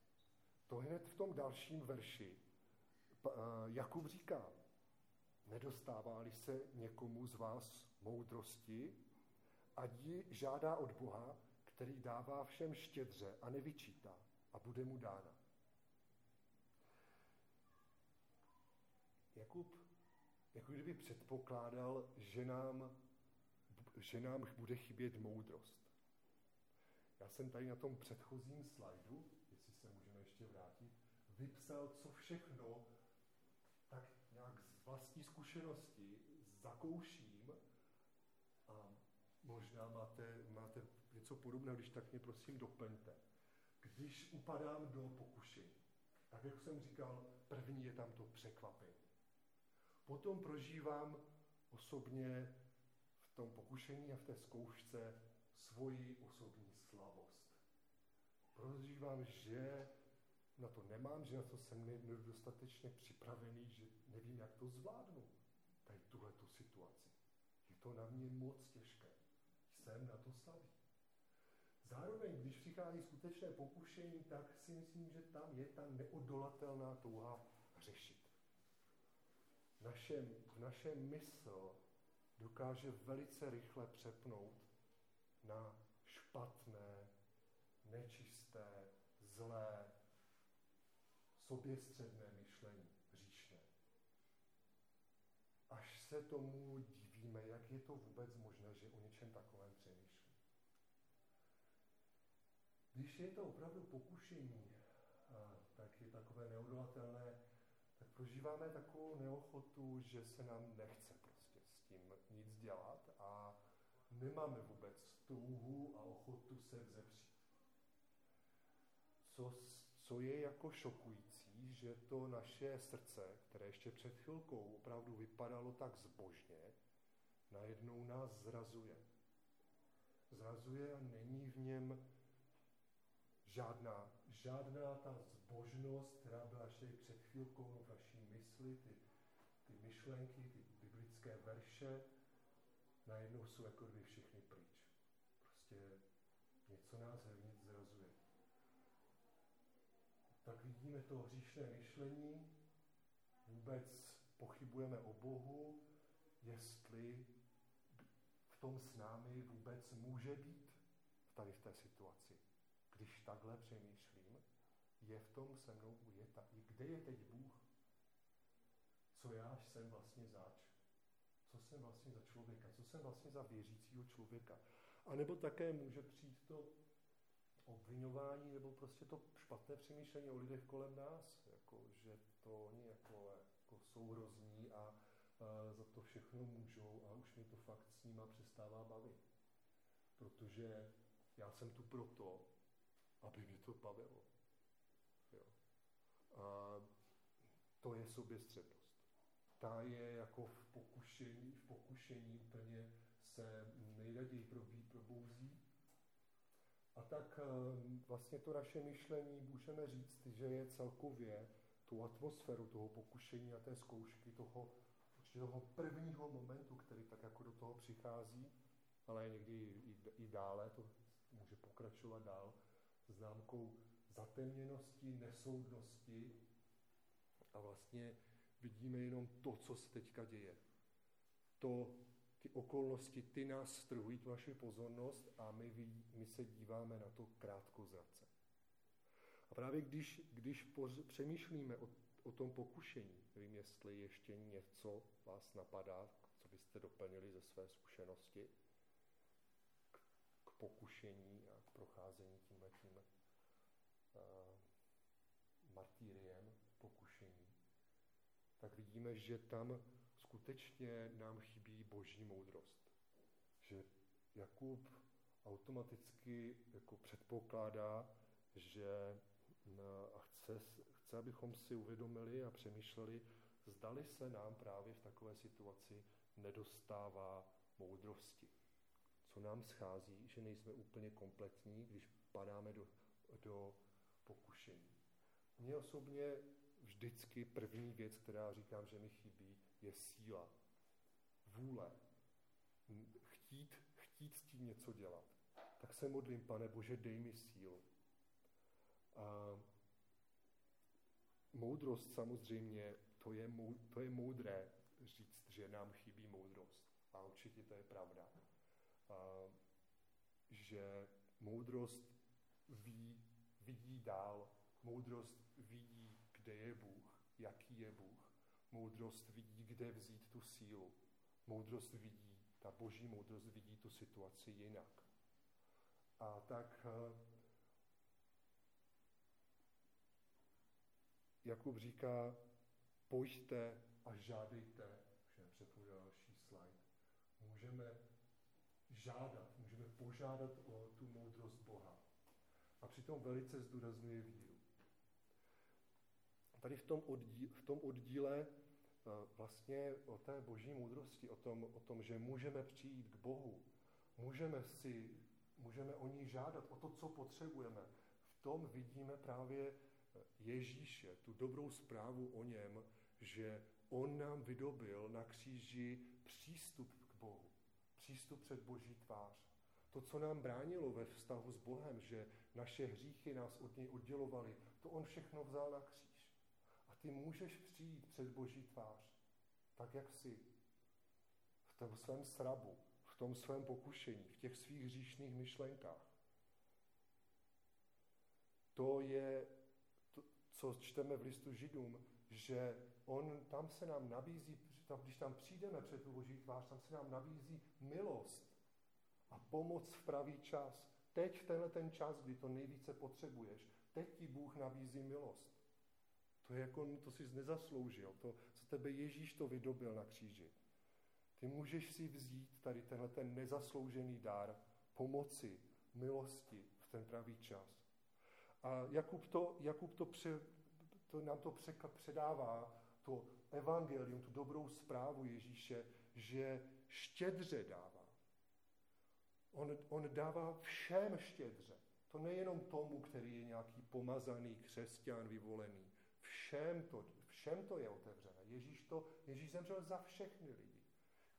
To hned v tom dalším verši Jakub říká, nedostává-li se někomu z vás moudrosti, ať ji žádá od Boha, který dává všem štědře a nevyčítá a bude mu dána. Jakub jako kdyby předpokládal, že nám, že nám bude chybět moudrost. Já jsem tady na tom předchozím slajdu, jestli se můžeme ještě vrátit, vypsal, co všechno tak nějak z vlastní zkušenosti zakouším a možná máte, máte něco podobného, když tak mě prosím doplňte. Když upadám do pokušení, tak jak jsem říkal, první je tam to překvapení. Potom prožívám osobně v tom pokušení a v té zkoušce svoji osobní slavost. Prožívám, že na to nemám, že na to jsem nedostatečně připravený, že nevím, jak to zvládnu, tady tuhle tu situaci. Je to na mě moc těžké. Jsem na to slabý. Zároveň, když přichází skutečné pokušení, tak si myslím, že tam je ta neodolatelná touha řešit. Naše, v naše mysl dokáže velice rychle přepnout na špatné, nečisté, zlé, soběstředné myšlení, hříšné. Až se tomu divíme, jak je to vůbec možné, že o něčem takovém Když je to opravdu pokušení, tak je takové neodolatelné, tak prožíváme takovou neochotu, že se nám nechce prostě s tím nic dělat a nemáme vůbec touhu a ochotu se vzepřít. Co, co je jako šokující, že to naše srdce, které ještě před chvilkou opravdu vypadalo tak zbožně, najednou nás zrazuje. Zrazuje a není v něm žádná, žádná ta zbožnost, která byla ještě před chvilkou v naší mysli, ty, ty myšlenky, ty biblické verše, najednou jsou jako kdyby všechny pryč. Prostě něco nás vevnitř zrazuje. Tak vidíme to hříšné myšlení, vůbec pochybujeme o Bohu, jestli v tom s námi vůbec může být tady v té situaci. Když takhle přemýšlím, je v tom se mnou, je ta, kde je teď Bůh? Co já jsem vlastně zač? Co jsem vlastně za člověka? Co jsem vlastně za věřícího člověka? A nebo také může přijít to obvinování nebo prostě to špatné přemýšlení o lidech kolem nás, jako, že to oni jako, jako jsou hrozní a, a za to všechno můžou a už mi to fakt s nima přestává bavit. Protože já jsem tu proto, aby mě to bavilo. Jo. A to je soběstřednost. Ta je jako v pokušení, v pokušení úplně se nejraději probí, probouzí. A tak eh, vlastně to naše myšlení můžeme říct, že je celkově tu atmosféru toho pokušení a té zkoušky, toho, toho prvního momentu, který tak jako do toho přichází, ale někdy i, i dále, to může pokračovat dál, známkou zatemněnosti, nesoudnosti a vlastně vidíme jenom to, co se teďka děje. To, ty okolnosti, ty nás strhují tu naši pozornost a my, my se díváme na to krátkozrace. A právě když, když poř, přemýšlíme o, o tom pokušení, nevím, jestli ještě něco vás napadá, co byste doplnili ze své zkušenosti pokušení a k procházení tímhle tím uh, martýriem, pokušení, tak vidíme, že tam skutečně nám chybí boží moudrost. Že Jakub automaticky jako předpokládá, že a chce, chce, abychom si uvědomili a přemýšleli, zdali se nám právě v takové situaci nedostává moudrosti. Co nám schází, že nejsme úplně kompletní, když padáme do, do pokušení. Mně osobně vždycky první věc, která říkám, že mi chybí, je síla, vůle, chtít, chtít s tím něco dělat. Tak se modlím, pane Bože, dej mi sílu. A moudrost samozřejmě, to je, to je moudré říct, že nám chybí moudrost. A určitě to je pravda. Že moudrost ví, vidí dál, moudrost vidí, kde je Bůh, jaký je Bůh. Moudrost vidí, kde vzít tu sílu. Moudrost vidí, ta boží moudrost vidí tu situaci jinak. A tak Jakub říká, pojďte a žádejte, můžeme přepojit další slide, můžeme žádat, můžeme požádat o tu moudrost Boha. A přitom velice zdůrazňuje víru. Tady v tom, oddíle, v tom oddíle vlastně o té boží moudrosti, o tom, o tom, že můžeme přijít k Bohu, můžeme si, můžeme o ní žádat, o to, co potřebujeme. V tom vidíme právě Ježíše, tu dobrou zprávu o něm, že on nám vydobil na kříži přístup přístup před Boží tvář. To, co nám bránilo ve vztahu s Bohem, že naše hříchy nás od něj oddělovaly, to on všechno vzal na kříž. A ty můžeš přijít před Boží tvář, tak jak jsi, v tom svém srabu, v tom svém pokušení, v těch svých hříšných myšlenkách. To je co čteme v listu Židům, že on tam se nám nabízí, když tam přijdeme před tu boží tvář, tam se nám nabízí milost a pomoc v pravý čas. Teď v tenhle ten čas, kdy to nejvíce potřebuješ, teď ti Bůh nabízí milost. To je jako, to jsi nezasloužil, to, co tebe Ježíš to vydobil na kříži. Ty můžeš si vzít tady tenhle ten nezasloužený dar pomoci, milosti v ten pravý čas. A Jakub to, Jakub to, pře, to nám to předává, to evangelium, tu dobrou zprávu Ježíše, že štědře dává. On, on dává všem štědře. To nejenom tomu, který je nějaký pomazaný křesťan vyvolený. Všem to, všem to je otevřené. Ježíš, to, Ježíš zemřel za všechny lidi.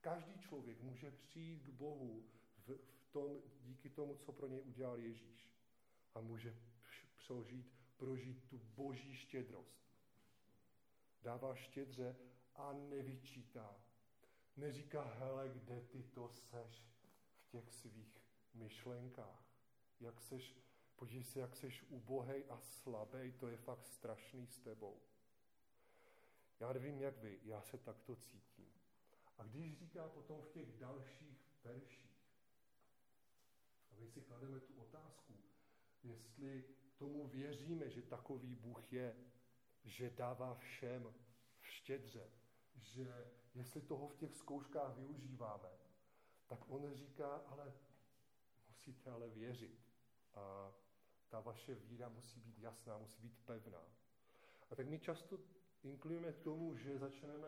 Každý člověk může přijít k Bohu v, v tom, díky tomu, co pro něj udělal Ježíš. A může prožít, prožít tu boží štědrost. Dává štědře a nevyčítá. Neříká, hele, kde ty to seš v těch svých myšlenkách. Jak seš, podívej se, jak seš ubohej a slabej, to je fakt strašný s tebou. Já nevím, jak vy, já se takto cítím. A když říká potom v těch dalších verších, a my si klademe tu otázku, jestli tomu věříme, že takový Bůh je, že dává všem štědře, že jestli toho v těch zkouškách využíváme, tak on říká, ale musíte ale věřit. A ta vaše víra musí být jasná, musí být pevná. A tak my často inklujeme k tomu, že začneme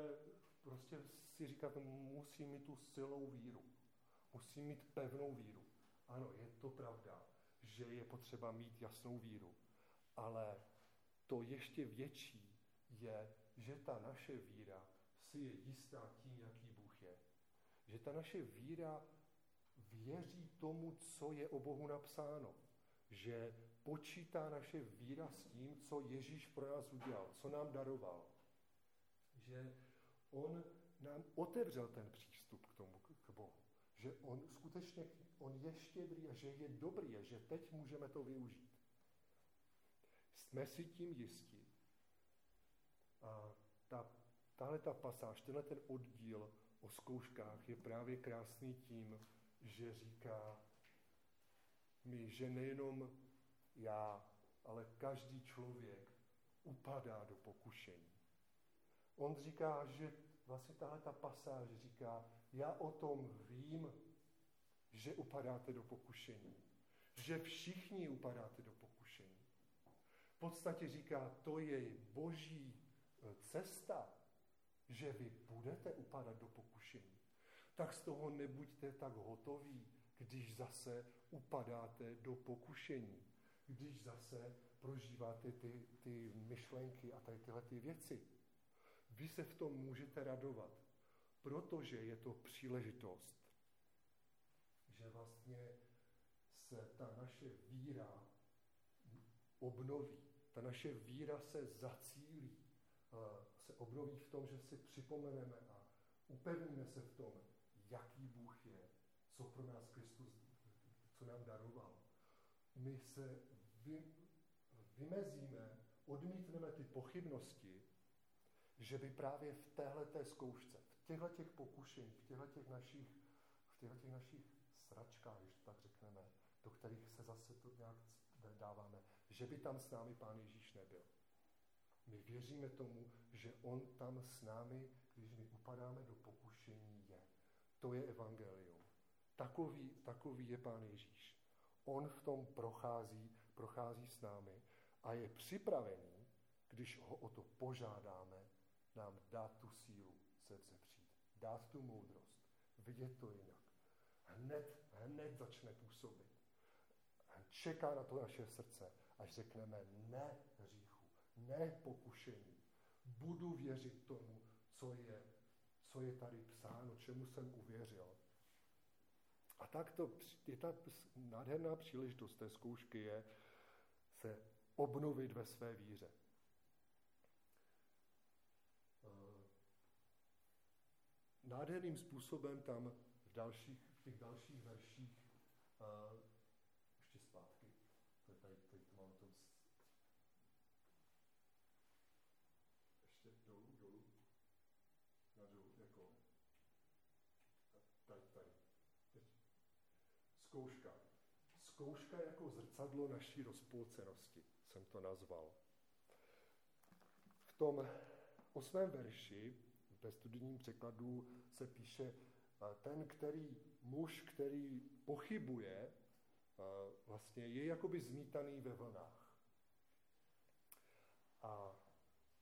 prostě si říkat, musím mít tu silnou víru. Musím mít pevnou víru. Ano, je to pravda že je potřeba mít jasnou víru. Ale to ještě větší je, že ta naše víra si je jistá tím, jaký Bůh je. Že ta naše víra věří tomu, co je o Bohu napsáno. Že počítá naše víra s tím, co Ježíš pro nás udělal, co nám daroval. že on nám otevřel ten přístup k tomu, k Bohu. Že on skutečně, on je štědrý a že je dobrý a že teď můžeme to využít. Jsme si tím jistí. A ta, tahle ta pasáž, tenhle ten oddíl o zkouškách je právě krásný tím, že říká mi, že nejenom já, ale každý člověk upadá do pokušení. On říká, že vlastně tahle ta pasáž říká, já o tom vím, že upadáte do pokušení. Že všichni upadáte do pokušení. V podstatě říká, to je boží e, cesta, že vy budete upadat do pokušení. Tak z toho nebuďte tak hotoví, když zase upadáte do pokušení. Když zase prožíváte ty, ty myšlenky a tady tyhle ty věci. Vy se v tom můžete radovat, protože je to příležitost, že vlastně se ta naše víra obnoví. Ta naše víra se zacílí, se obnoví v tom, že si připomeneme a upevníme se v tom, jaký Bůh je, co pro nás Kristus, co nám daroval. My se vy, vymezíme, odmítneme ty pochybnosti, že by právě v téhle té zkoušce, v těchto těch pokušení, v těchto těch našich, v těchto těch našich sračkách, když tak řekneme, do kterých se zase to nějak dáváme, že by tam s námi Pán Ježíš nebyl. My věříme tomu, že On tam s námi, když my upadáme do pokušení, je. To je evangelium. Takový, takový je Pán Ježíš. On v tom prochází, prochází s námi a je připravený, když ho o to požádáme, nám dát tu sílu se vzepřít, dát tu moudrost, vidět to jinak. Hned, hned začne působit. Čeká na to naše srdce, až řekneme ne hříchu, ne pokušení. Budu věřit tomu, co je, co je tady psáno, čemu jsem uvěřil. A tak to, je ta nádherná příležitost té zkoušky je se obnovit ve své víře. nádherným způsobem tam v, dalších, v těch dalších verších uh, ještě zpátky. To je tady, tady to mám to ještě dolů, dolů. Na dolů, jako tady, tady. Zkouška. Zkouška jako zrcadlo naší rozpolcenosti, jsem to nazval. V tom osmém verši ve studijním překladu se píše, ten, který muž, který pochybuje, vlastně je jakoby zmítaný ve vlnách. A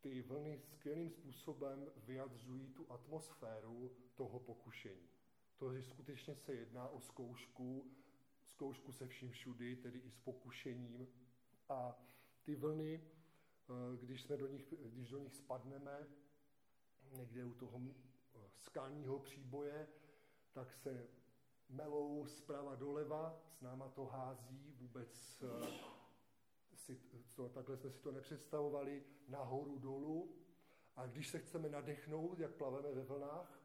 ty vlny skvělým způsobem vyjadřují tu atmosféru toho pokušení. To, že skutečně se jedná o zkoušku, zkoušku se vším všudy, tedy i s pokušením. A ty vlny, když, jsme do nich, když do nich spadneme, někde u toho eh, skalního příboje, tak se melou zprava doleva, s náma to hází, vůbec eh, si to, takhle jsme si to nepředstavovali, nahoru dolů. A když se chceme nadechnout, jak plaveme ve vlnách,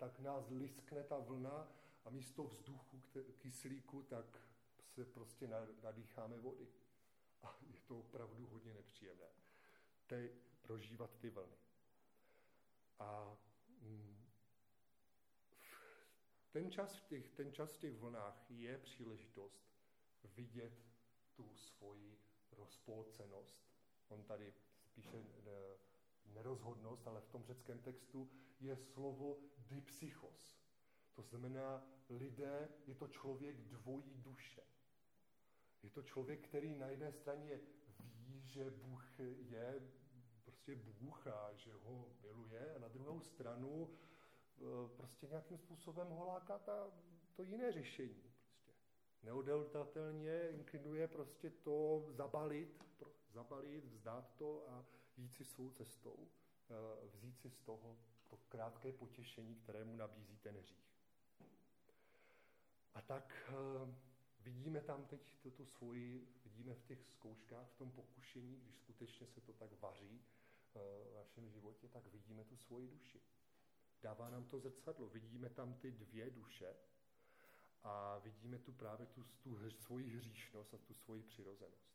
tak nás liskne ta vlna a místo vzduchu, kyslíku, tak se prostě nadýcháme vody. A je to opravdu hodně nepříjemné. Te, prožívat ty vlny. A mm, ten čas, v těch, ten čas v těch vlnách je příležitost vidět tu svoji rozpolcenost. On tady píše nerozhodnost, ale v tom řeckém textu je slovo dipsychos. To znamená, lidé, je to člověk dvojí duše. Je to člověk, který na jedné straně ví, že Bůh je prostě Bůh a že ho miluje a na druhou stranu e, prostě nějakým způsobem ho láká ta, to jiné řešení. Prostě. Neodeltatelně inklinuje prostě to zabalit, zabalit, vzdát to a jít si svou cestou, e, vzít si z toho to krátké potěšení, které mu nabízí ten hřích. A tak e, vidíme tam teď tuto svoji, vidíme v těch zkouškách, v tom pokušení, když skutečně se to tak vaří, v našem životě, tak vidíme tu svoji duši. Dává nám to zrcadlo, vidíme tam ty dvě duše a vidíme tu právě tu, tu svoji hříšnost a tu svoji přirozenost.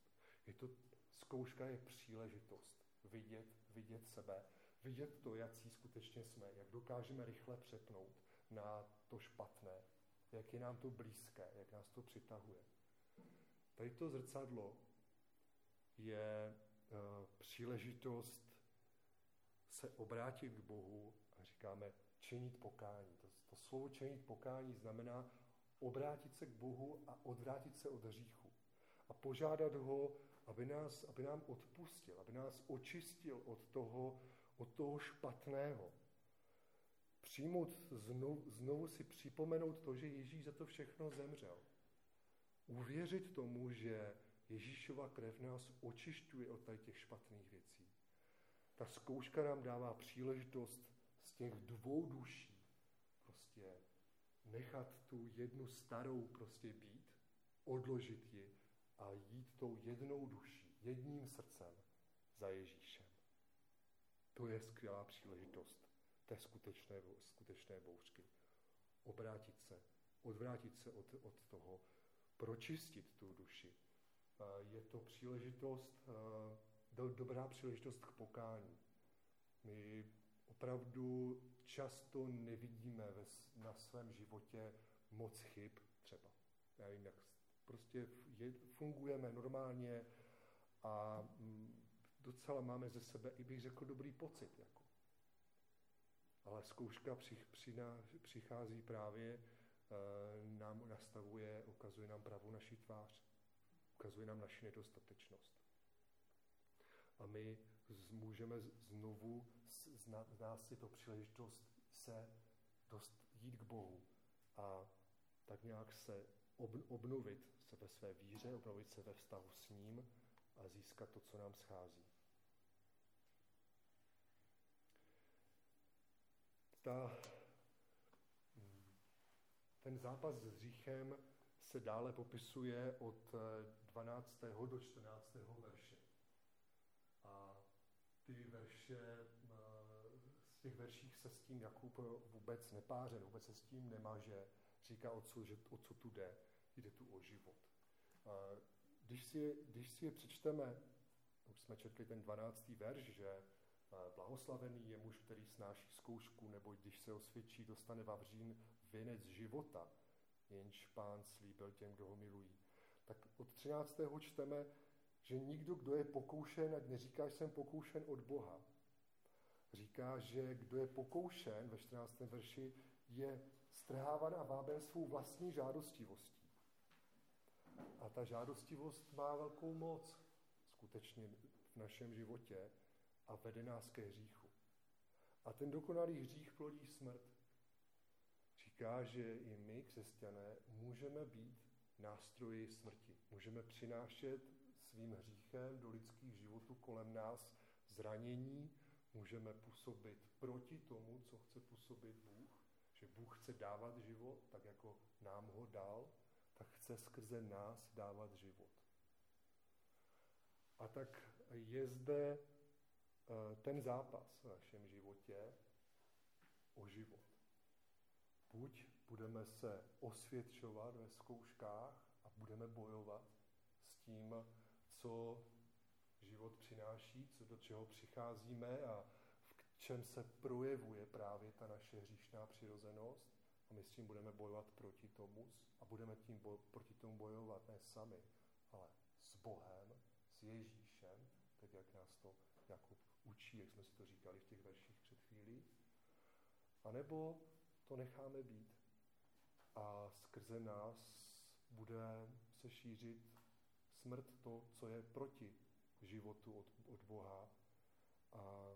Je to, zkouška je příležitost vidět, vidět sebe, vidět to, jaký skutečně jsme, jak dokážeme rychle přepnout na to špatné, jak je nám to blízké, jak nás to přitahuje. Tady to zrcadlo je uh, příležitost se obrátit k Bohu a říkáme činit pokání. To, to slovo činit pokání znamená obrátit se k Bohu a odvrátit se od hříchu. A požádat ho, aby, nás, aby nám odpustil, aby nás očistil od toho, od toho špatného. Přijmout, znovu, znovu si připomenout to, že Ježíš za to všechno zemřel. Uvěřit tomu, že Ježíšova krev nás očišťuje od těch špatných věcí. Ta zkouška nám dává příležitost z těch dvou duší prostě nechat tu jednu starou prostě být, odložit ji a jít tou jednou duší, jedním srdcem za Ježíšem. To je skvělá příležitost té skutečné, skutečné bouřky. Obrátit se, odvrátit se od, od toho, pročistit tu duši. Je to příležitost, do, dobrá příležitost k pokání. My opravdu často nevidíme ve, na svém životě moc chyb třeba. Já vím, jak prostě je, fungujeme normálně a mm, docela máme ze sebe, i bych řekl, dobrý pocit. Jako. Ale zkouška přich, přiná, přichází právě, e, nám nastavuje, ukazuje nám pravou naši tvář, ukazuje nám naši nedostatečnost. A my můžeme znovu z, nás si to příležitost se dost jít k Bohu a tak nějak se obnovit se ve své víře, obnovit se ve vztahu s ním a získat to, co nám schází. Ta, ten zápas s hříchem se dále popisuje od 12. do 14. verše. A ty verše, z těch verších se s tím Jakub vůbec nepáře, vůbec se s tím nemaže. Říká otcu, že o co tu jde jde tu o život. Když si, je, když si je přečteme, už jsme četli ten 12. verš, že blahoslavený je muž, který snáší zkoušku, nebo když se osvědčí, dostane vavřín věnec života, jenž pán slíbil těm, kdo ho milují. Tak od 13. čteme, že nikdo, kdo je pokoušen, ať neříká, že jsem pokoušen od Boha. Říká, že kdo je pokoušen, ve 14. verši, je strháván a váben svou vlastní žádostivostí. A ta žádostivost má velkou moc skutečně v našem životě a vede nás ke hříchu. A ten dokonalý hřích plodí smrt. Říká, že i my, křesťané, můžeme být nástroji smrti. Můžeme přinášet svým hříchem do lidských životů kolem nás zranění, můžeme působit proti tomu, co chce působit Bůh, že Bůh chce dávat život, tak jako nám ho dal, tak chce skrze nás dávat život. A tak je zde eh, ten zápas v našem životě o život. Buď budeme se osvědčovat ve zkouškách a budeme bojovat s tím, co život přináší, co do čeho přicházíme a čem se projevuje právě ta naše hříšná přirozenost, a my s tím budeme bojovat proti tomu a budeme tím boj, proti tomu bojovat ne sami, ale s Bohem, s Ježíšem, tak jak nás to Jakub učí, jak jsme si to říkali v těch verších před chvílí. A nebo to necháme být. A skrze nás bude se šířit smrt to, co je proti životu od, od Boha. A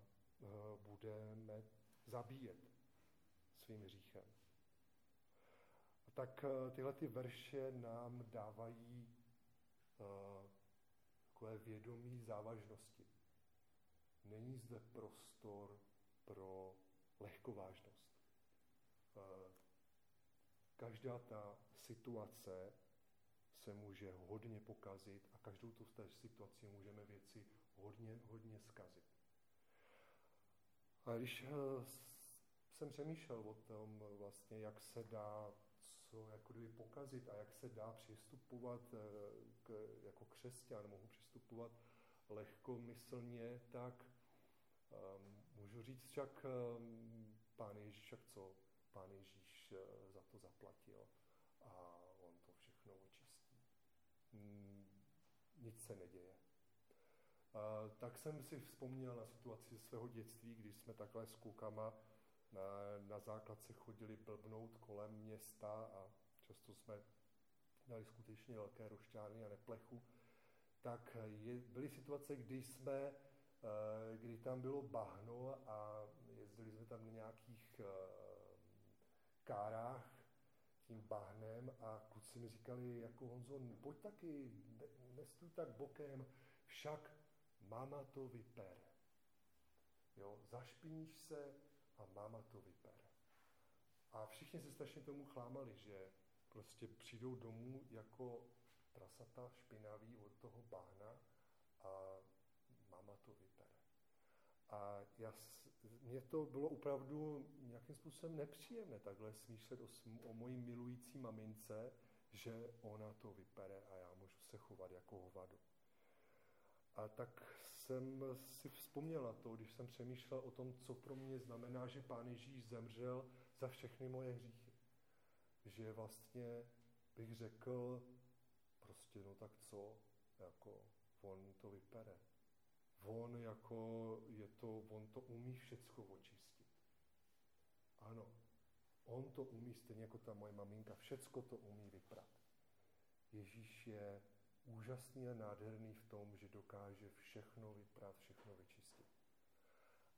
budeme zabíjet svým hříchem tak eh, tyhle ty verše nám dávají uh, takové vědomí závažnosti. Není zde prostor pro lehkovážnost. Každá ta situace se může hodně pokazit a každou tu situaci můžeme věci hodně, hodně zkazit. A když eh, jsem přemýšlel o tom vlastně, jak se dá co jako kdyby pokazit a jak se dá přistupovat eh, k, jako křesťan, mohu přistupovat lehkomyslně, tak um, můžu říct však um, pán Ježíš, však co pán Ježíš uh, za to zaplatil a on to všechno očistí. Mm, nic se neděje. Tak jsem si vzpomněl na situaci svého dětství, když jsme takhle s klukama na, na základce chodili blbnout kolem města a často jsme měli skutečně velké rošťárny a neplechu, tak je, byly situace, kdy jsme, eh, kdy tam bylo bahno a jezdili jsme tam na nějakých eh, kárách tím bahnem a kluci mi říkali, jako Honzo, pojď taky, nestůj tak bokem, však máma to vypere. Jo, zašpiníš se, a máma to vypere. A všichni se strašně tomu chlámali, že prostě přijdou domů jako prasata špinaví od toho bahna a máma to vypere. A já, mně to bylo opravdu nějakým způsobem nepříjemné takhle smýšlet o, o mojí milující mamince, že ona to vypere a já můžu se chovat jako hovado. A tak jsem si vzpomněl na to, když jsem přemýšlel o tom, co pro mě znamená, že Pán Ježíš zemřel za všechny moje hříchy. Že vlastně bych řekl, prostě no tak co, jako on to vypere. On jako je to, on to umí všecko očistit. Ano, on to umí, stejně jako ta moje maminka, všecko to umí vyprat. Ježíš je úžasný a nádherný v tom, že dokáže všechno vyprat, všechno vyčistit.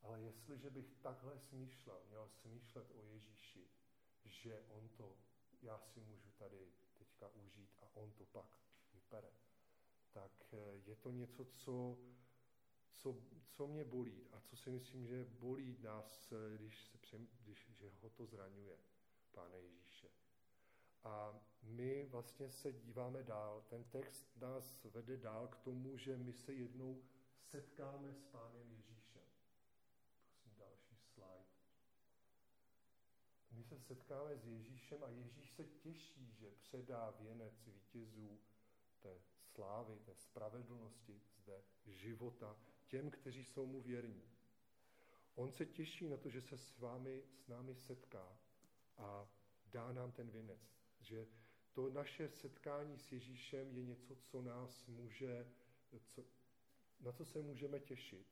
Ale jestliže bych takhle smýšlel, měl smýšlet o Ježíši, že on to, já si můžu tady teďka užít a on to pak vypere, tak eh, je to něco, co, co, co mě bolí a co si myslím, že bolí nás, eh, když, se přem, když že ho to zraňuje, Páne Ježíše. A my vlastně se díváme dál. Ten text nás vede dál k tomu, že my se jednou setkáme s Pánem Ježíšem. Prosím, další slide. My se setkáme s Ježíšem a Ježíš se těší, že předá věnec vítězů té slávy, té spravedlnosti, zde života těm, kteří jsou mu věrní. On se těší na to, že se s vámi, s námi setká a dá nám ten věnec. Že to naše setkání s Ježíšem je něco, co nás může, co, na co se můžeme těšit.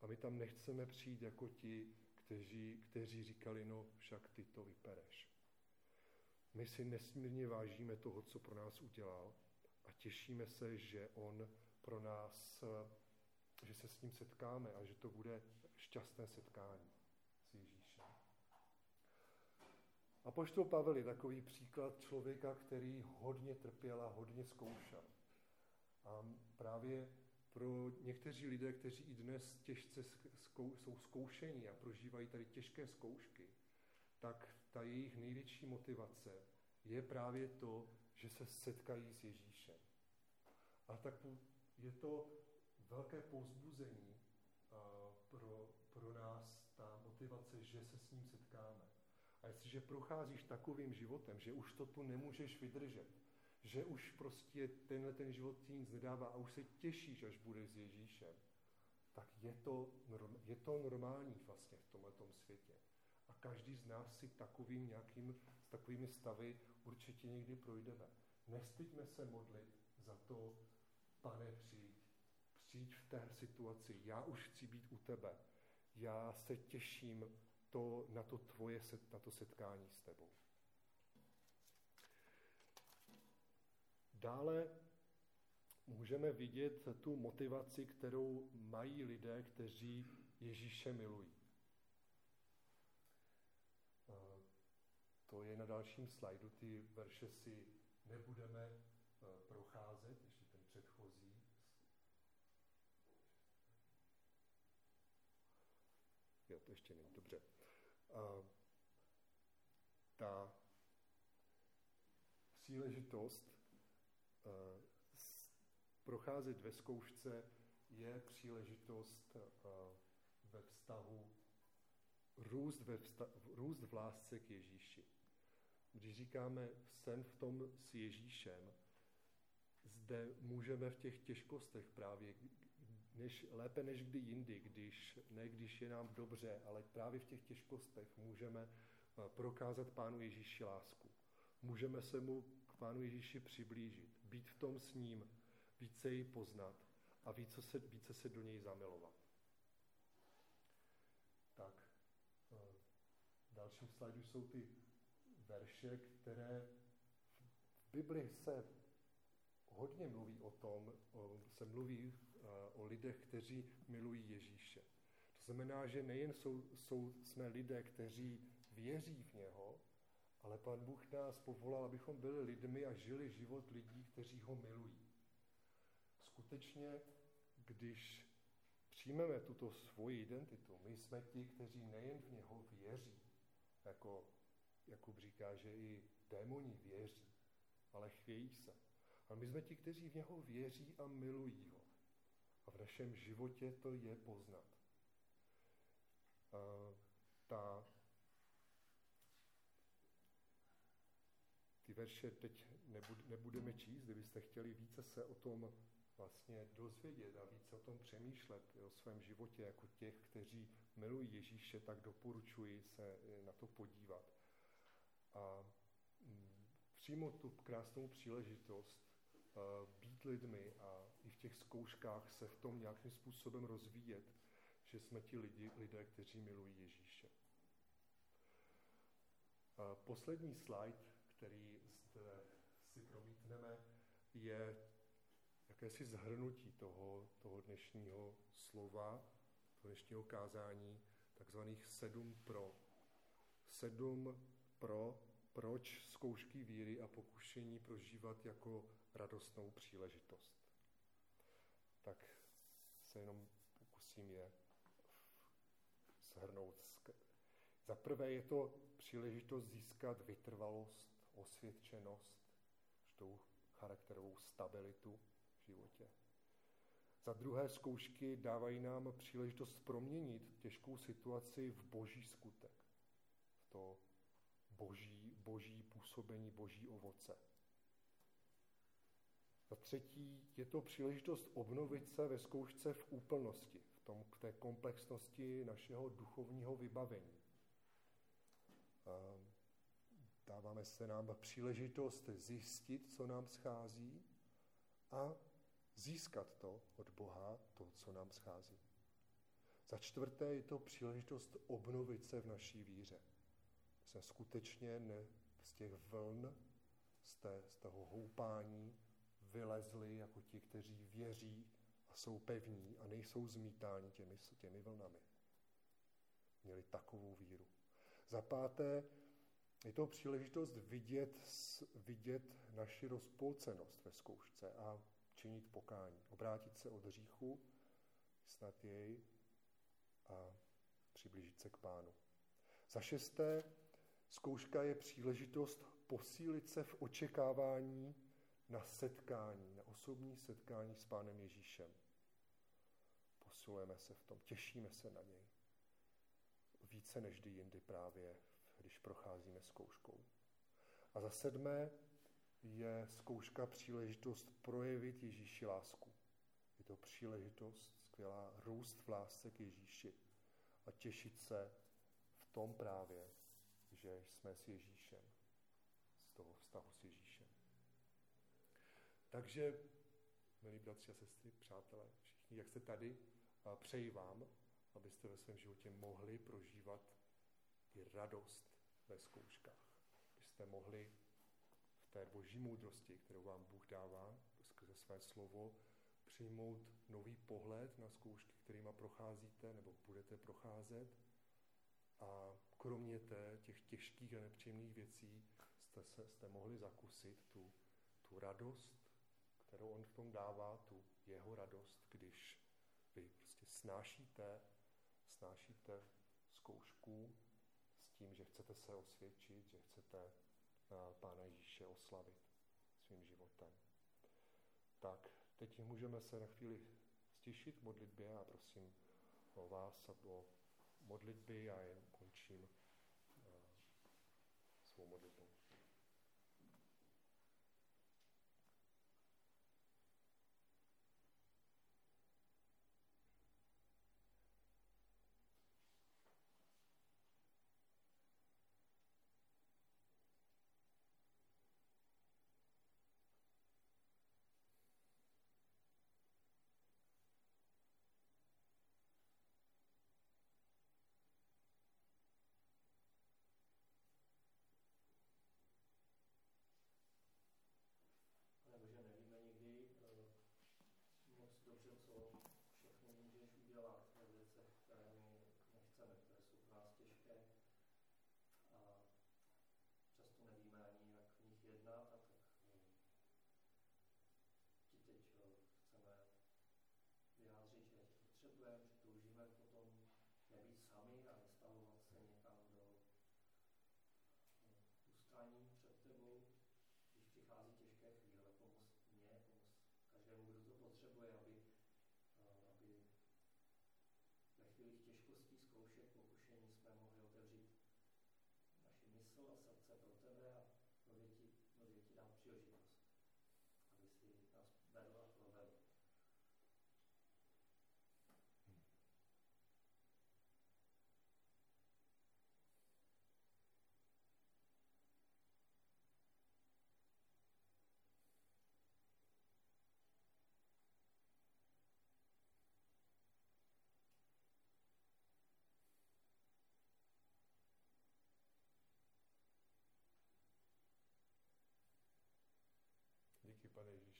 A my tam nechceme přijít jako ti, kteří, kteří říkali, no však ty to vypereš. My si nesmírně vážíme toho, co pro nás udělal a těšíme se, že on pro nás, že se s ním setkáme a že to bude šťastné setkání s Ježíšem. A poštol Pavel je takový příklad člověka, který hodně trpěl a hodně zkoušel. A právě pro někteří lidé, kteří i dnes těžce zkou, jsou zkoušení a prožívají tady těžké zkoušky, tak ta jejich největší motivace je právě to, že se setkají s Ježíšem. A tak je to velké povzbuzení pro, pro nás, ta motivace, že se s ním setkáme. A jestliže procházíš takovým životem, že už to tu nemůžeš vydržet, že už prostě tenhle ten život ti nic nedává a už se těšíš, až budeš s Ježíšem, tak je to, je to normální vlastně v tomhle světě. A každý z nás si takovým nějakým, s takovými stavy určitě někdy projdeme. Nestyďme se modlit za to, pane, přijď. Přijď v té situaci. Já už chci být u tebe. Já se těším to, na to tvoje, na to setkání s tebou. Dále můžeme vidět tu motivaci, kterou mají lidé, kteří Ježíše milují. To je na dalším slajdu, ty verše si nebudeme e, procházet, ještě ten předchozí. Jo, to ještě není, dobře ta příležitost eh, procházet ve zkoušce je příležitost eh, ve vztahu růst, ve vsta- růst v lásce k Ježíši. Když říkáme sen v tom s Ježíšem, zde můžeme v těch těžkostech právě než, lépe než kdy jindy, když, ne když je nám dobře, ale právě v těch těžkostech můžeme eh, prokázat Pánu Ježíši lásku. Můžeme se mu k Pánu Ježíši přiblížit, být v tom s ním, více ji poznat a více se, více se do něj zamilovat. Tak, eh, v dalším slajdu jsou ty verše, které v Bibli se hodně mluví o tom, o, se mluví o lidech, kteří milují Ježíše. To znamená, že nejen jsou, jsou, jsme lidé, kteří věří v něho, ale Pan Bůh nás povolal, abychom byli lidmi a žili život lidí, kteří ho milují. Skutečně, když přijmeme tuto svoji identitu, my jsme ti, kteří nejen v něho věří, jako Jakub říká, že i démoni věří, ale chvějí se. A my jsme ti, kteří v něho věří a milují ho. A v našem životě to je poznat. A ta, ty verše teď nebudeme číst, kdybyste chtěli více se o tom vlastně dozvědět a více o tom přemýšlet o svém životě jako těch, kteří milují Ježíše, tak doporučuji se na to podívat. A mm, přijmout tu krásnou příležitost být lidmi a i v těch zkouškách se v tom nějakým způsobem rozvíjet, že jsme ti lidi, lidé, kteří milují Ježíše. Poslední slide, který zde si promítneme, je jakési zhrnutí toho, toho dnešního slova, toho dnešního kázání, takzvaných sedm pro. Sedm pro, proč zkoušky víry a pokušení prožívat jako radostnou příležitost. Tak se jenom pokusím je shrnout. Za prvé je to příležitost získat vytrvalost, osvědčenost, tou charakterovou stabilitu v životě. Za druhé zkoušky dávají nám příležitost proměnit těžkou situaci v boží skutek, v to boží, boží působení, boží ovoce. Za třetí je to příležitost obnovit se ve zkoušce v úplnosti, v, tom, v té komplexnosti našeho duchovního vybavení. Dáváme se nám příležitost zjistit, co nám schází a získat to od Boha, to, co nám schází. Za čtvrté je to příležitost obnovit se v naší víře. Jsme skutečně ne, z těch vln, z, té, z toho houpání, vylezli jako ti, kteří věří a jsou pevní a nejsou zmítáni těmi, těmi vlnami. Měli takovou víru. Za páté, je to příležitost vidět, vidět naši rozpolcenost ve zkoušce a činit pokání. Obrátit se od hříchu, snad jej a přiblížit se k pánu. Za šesté, zkouška je příležitost posílit se v očekávání na setkání, na osobní setkání s Pánem Ježíšem. Posilujeme se v tom, těšíme se na něj. Více než kdy jindy právě, když procházíme zkouškou. A za sedmé je zkouška příležitost projevit Ježíši lásku. Je to příležitost skvělá růst v lásce k Ježíši a těšit se v tom právě, že jsme s Ježíšem, z toho vztahu s Ježíšem. Takže, milí bratři a sestry, přátelé, všichni, jak jste tady, přeji vám, abyste ve svém životě mohli prožívat i radost ve zkouškách. Abyste mohli v té boží moudrosti, kterou vám Bůh dává skrze své slovo, přijmout nový pohled na zkoušky, kterými procházíte nebo budete procházet. A kromě té, těch těžkých a nepříjemných věcí jste, se, jste mohli zakusit tu, tu radost, kterou on v tom dává, tu jeho radost, když vy prostě snášíte, snášíte zkoušku s tím, že chcete se osvědčit, že chcete eh, Pána Ježíše oslavit svým životem. Tak, teď můžeme se na chvíli stišit v modlitbě a prosím o vás a o modlitby a jen končím svou modlitbou. Pane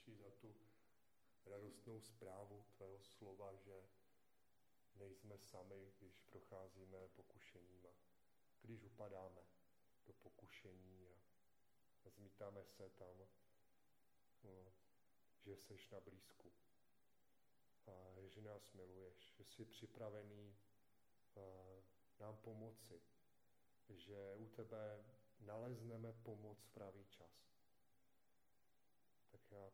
Ježíši, za tu radostnou zprávu tvého slova, že nejsme sami, když procházíme pokušeníma. Když upadáme do pokušení a zmítáme se tam, no, že seš na blízku. A že nás miluješ, že jsi připravený nám pomoci, že u tebe nalezneme pomoc v pravý čas tak já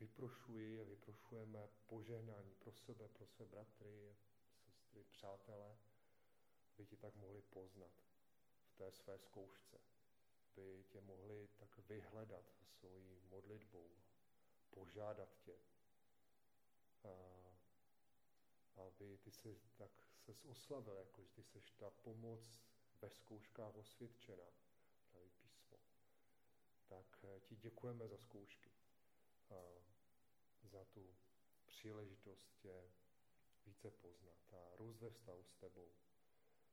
vyprošuji a vyprošujeme požehnání pro sebe, pro své bratry, sestry, přátelé, aby ti tak mohli poznat v té své zkoušce, aby tě mohli tak vyhledat svojí modlitbou, požádat tě, a aby ty se tak se oslavil, jako že ty seš ta pomoc ve zkouškách osvědčená, pravý písmo. Tak eh, ti děkujeme za zkoušky za tu příležitost tě více poznat a růst ve vztahu s tebou.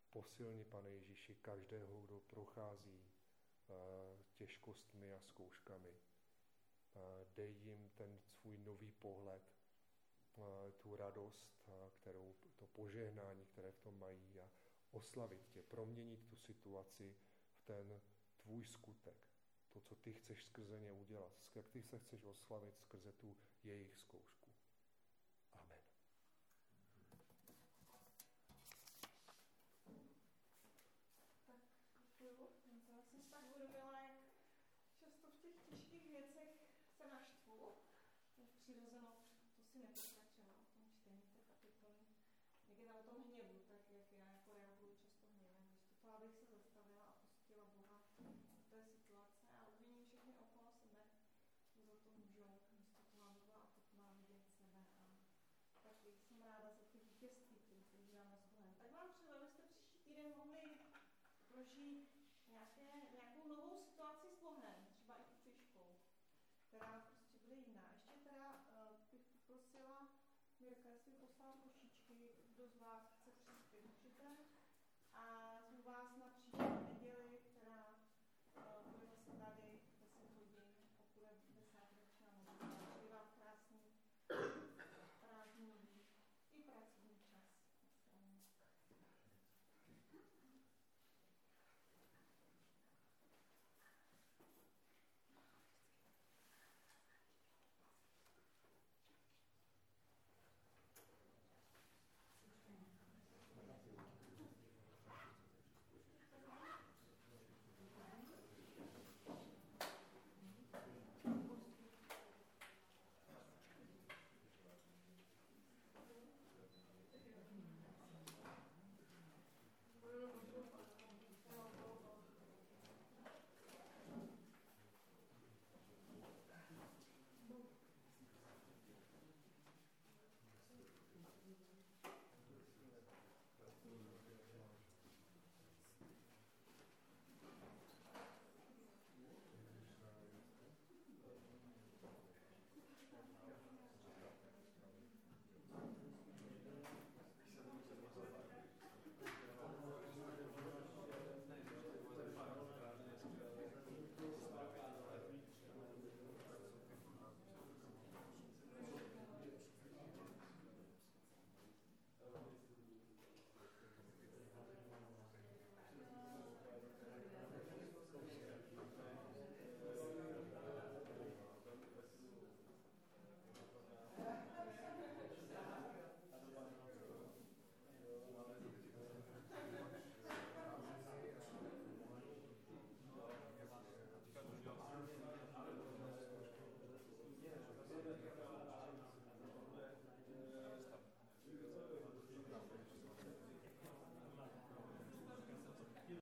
Posilni, pane Ježíši, každého, kdo prochází těžkostmi a zkouškami. Dej jim ten svůj nový pohled, tu radost, kterou, to požehnání, které v tom mají a oslavit tě, proměnit tu situaci v ten tvůj skutek to, co ty chceš skrze ně udělat, jak ty se chceš oslavit skrze tu jejich zkoušku. Amen. Tak děkuju. Já jsem si tak uvědomila, jak často v těch těžkých věcech se naštvu. To je přirozenost, to si nepokračila o tom čtení té kapitoly. Jak je tam o tom hněvu, tak jak já jako reaguju často hněvem. Místo toho, abych se zastavila a pustila Boha v té situaci všechny okolo sebe, že za to můžou, místo toho, aby byla ochotná vidět sebe. A taky jsem ráda za ty vítězství, které se uděláme s Bohem. Tak vám přeju, abyste příští týden mohli prožít nějaké, nějakou novou situaci s Bohem, třeba i tu těžkou, která